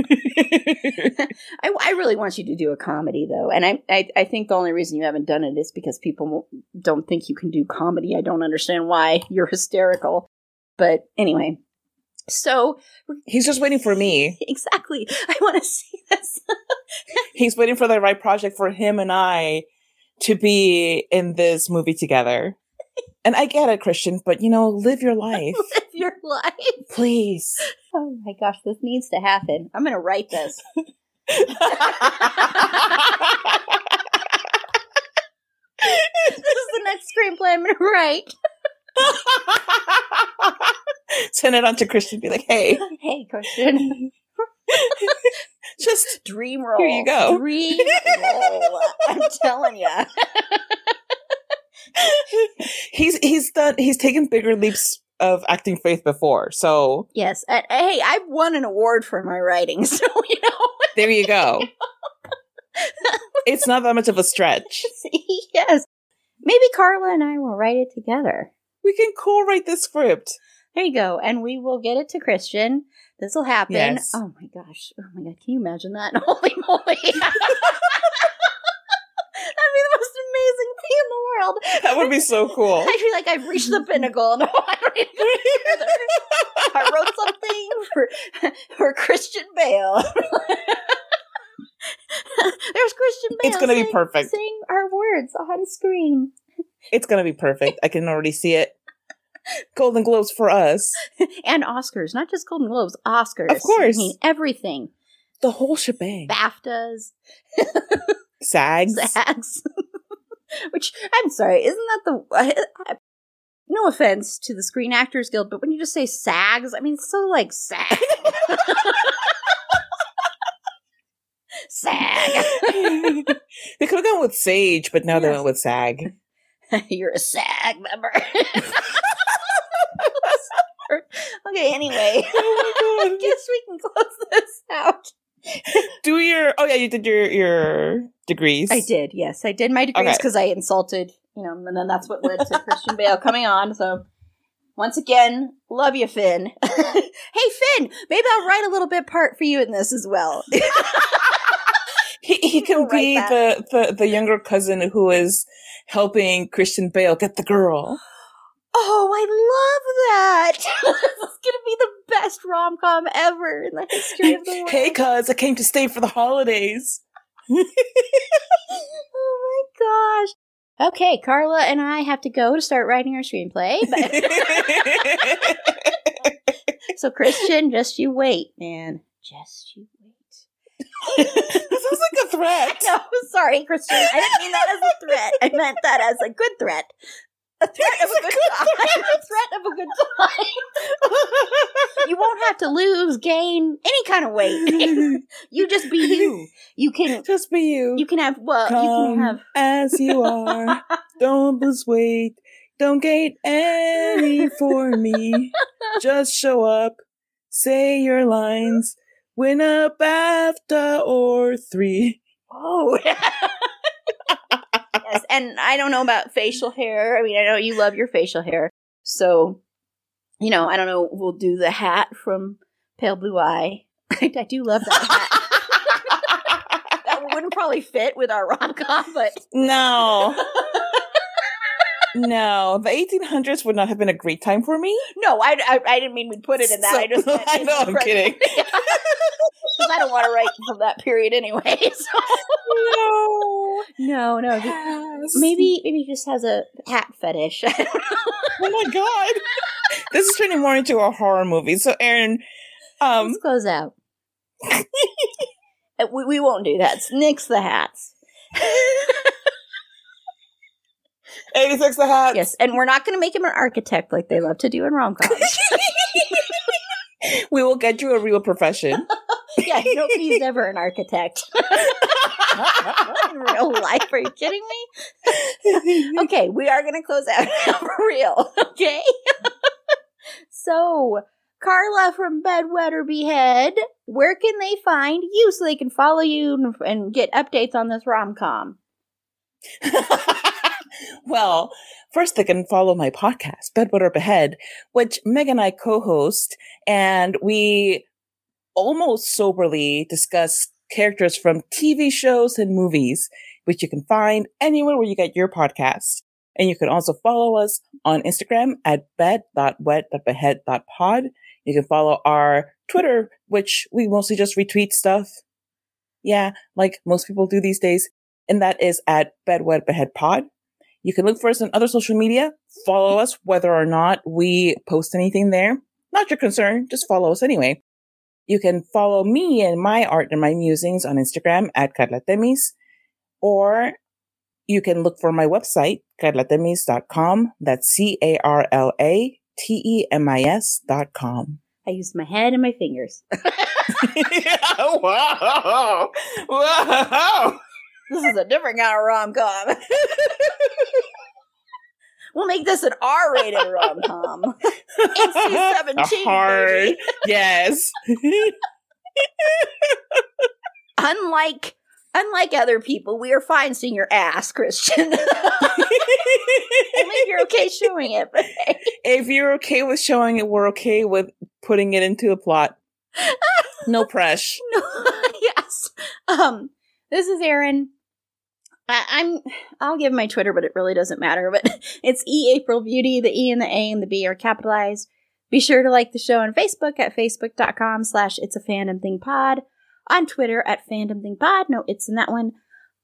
I, I really want you to do a comedy though, and I, I I think the only reason you haven't done it is because people don't think you can do comedy. I don't understand why [laughs] you're hysterical, but anyway. So He's just waiting for me. [laughs] exactly, I want to see this. He's waiting for the right project for him and I to be in this movie together. And I get it, Christian, but you know, live your [laughs] life. Live your life. Please. Oh my gosh, this needs to happen. I'm gonna write this. [laughs] this is the next screenplay I'm gonna write. [laughs] Send it on to Christian. Be like, hey, hey, Christian. just Dream role. Here you go. Dream role. I'm telling you. [laughs] he's he's done he's taken bigger leaps of acting faith before. So Yes. And, hey, I've won an award for my writing, [laughs] so you know. there you go. it's not that much of a stretch. [laughs] yes. Maybe Carla and I will write it together. We can co-write the script. There you go. And we will get it to Christian. This will happen. Yes. Oh my gosh. Oh my god. Can you imagine that? Holy moly. Be the most amazing thing in the world. That would be so cool. [laughs] I feel like I've reached the pinnacle. [laughs] No, I don't need further. I wrote something for for Christian Bale. [laughs] There's Christian Bale. It's gonna be perfect. Saying our words on screen. It's gonna be perfect. I can already see it. Golden Globes for us. And Oscars, not just Golden Globes, Oscars. Of course. I mean, everything. The whole shebang. BAFTAs, Sags. SAGs. [laughs] Which, I'm sorry, isn't that the. I, I, no offense to the Screen Actors Guild, but when you just say SAGs, I mean, it's so like SAG. [laughs] SAG. [laughs] they could have gone with Sage, but now they went with SAG. You're a SAG member. okay, anyway. Oh I guess we can close this out. Do your oh yeah, you did your your degrees. I did, yes. I did my degrees Okay. because I insulted, you know, and then that's what led to Christian Bale coming on. So, once again, love you, Finn. [laughs] hey, Finn, maybe I'll write a little bit part for you in this as well. [laughs] He he can be the, the the younger cousin who is helping Christian Bale get the girl. Oh, I love that. [laughs] this is going to be the best rom com ever in the history of the [laughs] world. hey cuz, I came to stay for the holidays. [laughs] oh my gosh. Okay, Carla and I have to go to start writing our screenplay. But so, Christian, just you wait, man. Just you wait. this is like a threat. No, sorry, Christian. I didn't mean that as a threat. I meant that as a good threat. A threat of a good time. [laughs] A threat of a good time. You won't have to lose, gain any kind of weight. [laughs] you just be you. You can. Just be you. You can have. Well, you can have. as you are. [laughs] Don't lose weight. Don't gain any for me. Just show up. Say your lines. Win a BAFTA or three. Oh. Yes, and I don't know about facial hair. I mean, I know you love your facial hair, so you know, I don't know. We'll do the hat from Pale Blue Eye. I, [laughs] I do love that hat. [laughs] that wouldn't probably fit with our rom com, but No. [laughs] no. The 1800s would not have been a great time for me. no, I, I, I didn't mean we'd put it in that. So- I just [laughs] I know, I'm kidding. kidding. [laughs] 'Cause I don't want to write from that period anyway. [laughs] So No. no, no. Maybe maybe he just has a hat fetish. I don't know. Oh my god. This is turning more into a horror movie. So, Erin, um, Let's close out. Uh, we, we won't do that. Nix the hats. 86 the hat. yes, and we're not going to make him an architect like they love to do in rom coms. [laughs] [laughs] we will get you a real profession. [laughs] yeah, nobody's ever an architect in real life. Are you kidding me? Okay, we are going to close out for real. Okay. so, Carla from Bedwetter Behead, where can they find you so they can follow you and, and get updates on this rom com? Well, first they can follow my podcast, Bedwetter Behead, which Meg and I co-host, and we almost soberly discuss characters from TV shows and movies, which you can find anywhere where you get your podcast. And you can also follow us on Instagram at bed.wet.behead.pod. You can follow our Twitter, which we mostly just retweet stuff. Yeah, like most people do these days. And that is at bedwetbeheadpod. You can look for us on other social media. Follow us whether or not we post anything there. Not your concern. Just follow us anyway. You can follow me and my art and my musings on Instagram at Carla Temis or you can look for my website, carlatemis.com. That's C A R L A T E M I S dot com. I used my head and my fingers. [laughs] yeah, wow. Wow. This is a different kind of rom com. [laughs] we'll make this an R rated rom com. NC 17. hard. Yes. [laughs] Unlike unlike other people, we are fine seeing your ass, Christian. [laughs] If you're okay showing it, but hey. if you're okay with showing it, we're okay with putting it into a plot. No pressure. No, yes. Um, this is Erin. I, I'm. I'll give my Twitter, but it really doesn't matter. But [laughs] it's E April Beauty. The E and the A and the B are capitalized. Be sure to like the show on Facebook at facebook.com slash it's a fandom thing pod. On Twitter at fandom thing pod. No, it's in that one.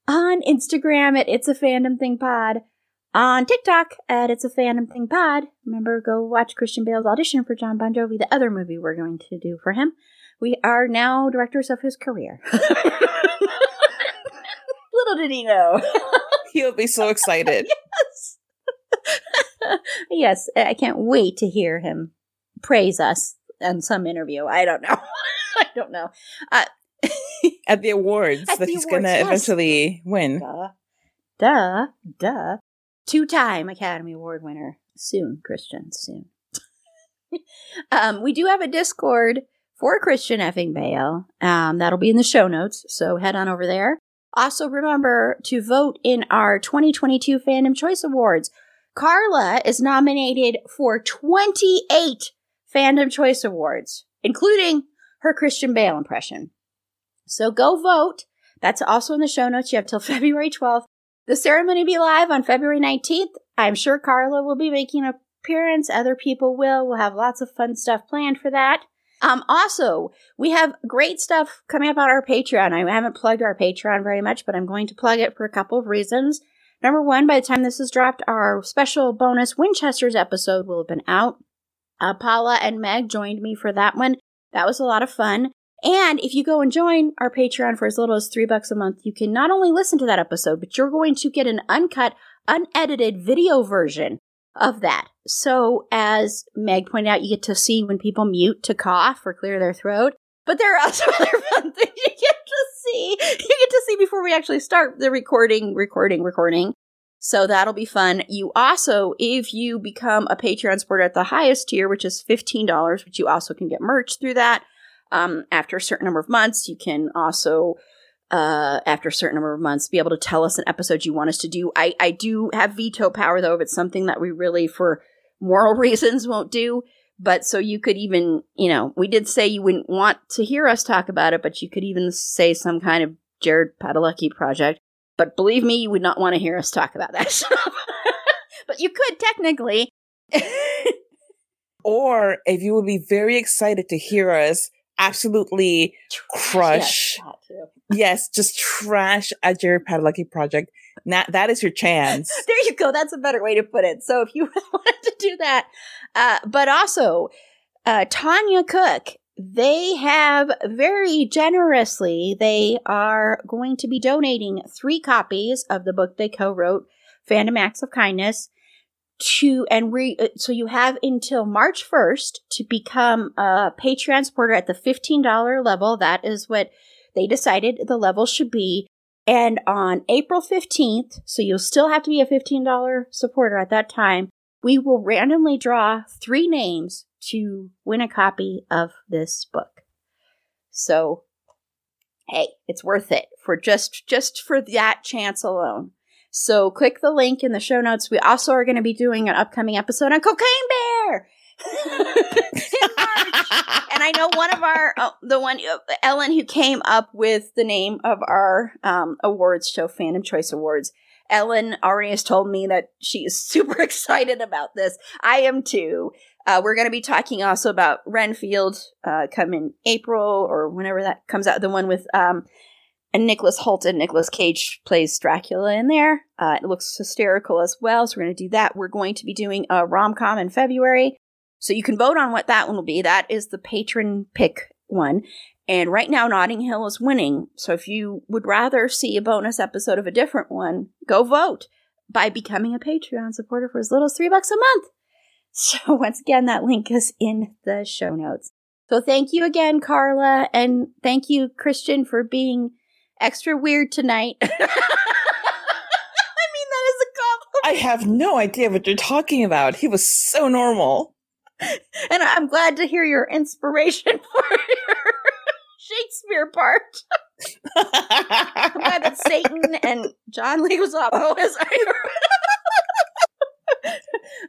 On Instagram at it's a fandom thing pod. On TikTok at it's a fandom thing pod. Remember, go watch Christian Bale's audition for Jon Bon Jovi, the other movie we're going to do for him. We are now directors of his career. [laughs] Little did he know. [laughs] He'll be so excited. [laughs] yes, yes, I can't wait to hear him praise us in some interview. I don't know. [laughs] I don't know. Uh, At the awards At that the he's gonna yes. eventually win. duh, duh, duh. Two-time Academy Award winner. Soon, Christian. Soon. um, we do have a Discord for Christian effing Bale. Um, that'll be in the show notes, so head on over there. Also, remember to vote in our 2022 Fandom Choice Awards. Carla is nominated for 28 Fandom Choice Awards, including her Christian Bale impression. So go vote. That's also in the show notes. You have till [laughs] February 12th. The ceremony will be live on February 19th. I'm sure Carla will be making an appearance. Other people will. We'll have lots of fun stuff planned for that. Um, also, we have great stuff coming up on our Patreon. I haven't plugged our Patreon very much, but I'm going to plug it for a couple of reasons. Number one, by the time this is dropped, our special bonus Winchester's episode will have been out. Uh, Paula and Meg joined me for that one. That was a lot of fun. And if you go and join our Patreon for as little as three bucks a month, you can not only listen to that episode, but you're going to get an uncut, unedited video version of that. So, as Meg pointed out, you get to see when people mute to cough or clear their throat. But there are [laughs] also other fun things you get to see. You get to see before we actually start the recording, recording, recording. So that'll be fun. You also, if you become a Patreon supporter at the highest tier, which is $15, which you also can get merch through that, um, after a certain number of months, you can also, uh, after a certain number of months, be able to tell us an episode you want us to do. I, I do have veto power though, if it's something that we really, for moral [laughs] reasons, won't do. But so you could even, you know, we did say you wouldn't want to hear us talk about it, but you could even say some kind of Jared Padalecki project. But believe me, you would not want to hear us talk about that [laughs] but you could technically. [laughs] Or if you would be very excited to hear us absolutely crush, Yes, yes, just trash a Jared Padalecki project. Now, that is your chance. [laughs] there you go. That's a better way to put it. So if you [laughs] wanted to do that, uh, but also uh, Tanya Cook, they have very generously. They are going to be donating three copies of the book they co-wrote, Fandom Acts of Kindness. To and re, uh, so you have until March 1st to become a Patreon supporter at the $15 level. That is what they decided the level should be. And on April 15th, so you'll still have to be a $15 supporter at that time, we will randomly draw three names to win a copy of this book. So, hey, it's worth it for just just for that chance alone. So, click the link in the show notes. We also are going to be doing an upcoming episode on Cocaine Bear. [laughs] In March. and I know one of our uh, the one uh, Ellen who came up with the name of our um, awards show, Fandom Choice Awards. Ellen already has told me that she is [laughs] super excited about this. I am too. Uh, we're going to be talking also about Renfield uh, come in April or whenever that comes out. The one with um, and Nicholas Hoult and Nicolas Cage plays Dracula in there. Uh, it looks hysterical as well. So we're going to do that. We're going to be doing a rom com in February. So you can vote on what that one will be. That is the patron pick one. And right now, Notting Hill is winning. So if you would rather see a bonus episode of a different one, go vote by becoming a Patreon supporter for as little as three bucks a month. [laughs] So once again, that link is in the show notes. So thank you again, Carla, and thank you, Christian, for being extra weird tonight. [laughs] I mean, that is a compliment. I have no idea what you're talking about. He was so normal. And I'm glad to hear your inspiration [laughs] for your Shakespeare part. [laughs] I'm glad that Satan and John Leguizamo is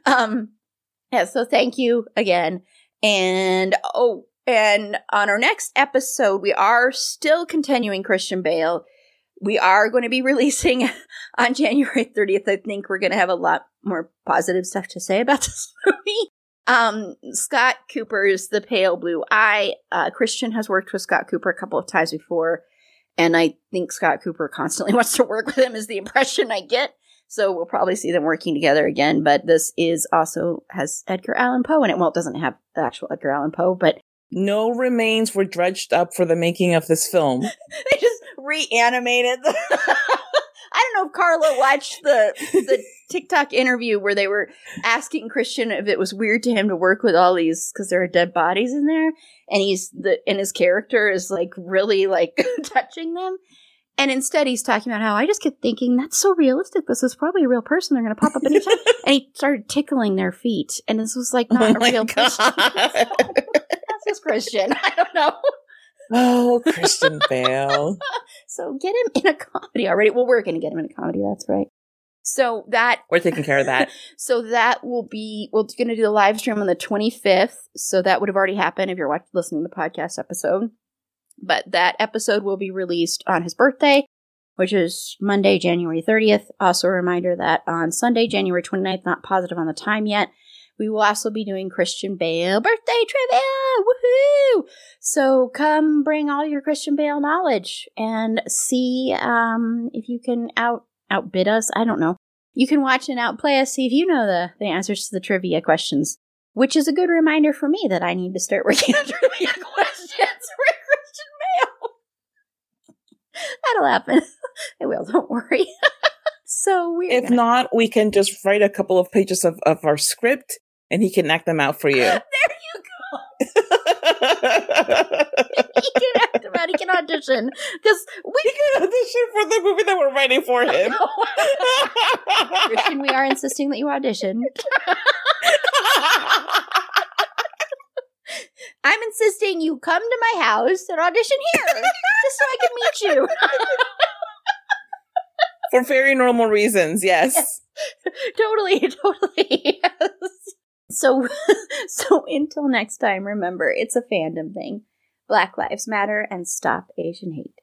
um yeah, so thank you again. And oh, and on our next episode, we are still continuing Christian Bale. We are going to be [laughs] releasing on January 30th. I think we're going to have a lot more positive stuff to say about [laughs] this movie. Um, Scott Cooper's The Pale Blue Eye. Uh, Christian has worked with Scott Cooper a couple of times before, and I think Scott Cooper constantly [laughs] wants to work with him, is the impression I get. So we'll probably see them working together again. But this is also has Edgar Allan Poe in it. Well, it doesn't have the actual Edgar Allan Poe, but no remains were dredged up for the making of this film. [laughs] they just reanimated. The [laughs] I don't know if Carla watched the the [laughs] TikTok interview where they were asking Christian if it was weird to him to work with all these because there are dead bodies in there, and he's the and his character is like really like touching them. And instead, he's talking about how I just kept thinking that's so realistic. This is probably a real person. They're going to pop up anytime. and he started tickling their feet, and this was like oh not Oh a real God. person. Just Christian. [laughs] I don't know. Oh, Christian Bale. [laughs] So get him in a comedy already. Well, we're going to get him in a comedy. That's right. So that We're taking care of that. [laughs] so that will be we're going to do the live stream on the 25th. So that would have already happened if you're watching, listening to the podcast episode. But that episode will be released on his birthday, which is Monday, January 30th. Also a reminder that on Sunday, January 29th, not positive on the time yet, we will also be doing Christian Bale birthday trivia. Woohoo! So come bring all your Christian Bale knowledge and see um, if you can out outbid us. I don't know. You can watch and outplay us, see if you know the, the answers to the trivia questions. Which is a good reminder for me that I need to start [laughs] working on trivia [laughs] questions for Christian Bale. That'll happen. [laughs] It will, don't worry. so we're If gonna- not, we can just write a couple of pages of, of our script and he can act them out for you. [laughs] there you go. [laughs] He can act about. He can audition because we he can audition for the movie that we're writing for him. [laughs] Christian, we are insisting that you audition. I'm insisting you come to my house and audition here, just so I can meet you. for very normal reasons, yes. totally, totally. Yes. So, [laughs] so until next time, remember it's a fandom thing. Black Lives Matter and stop Asian hate.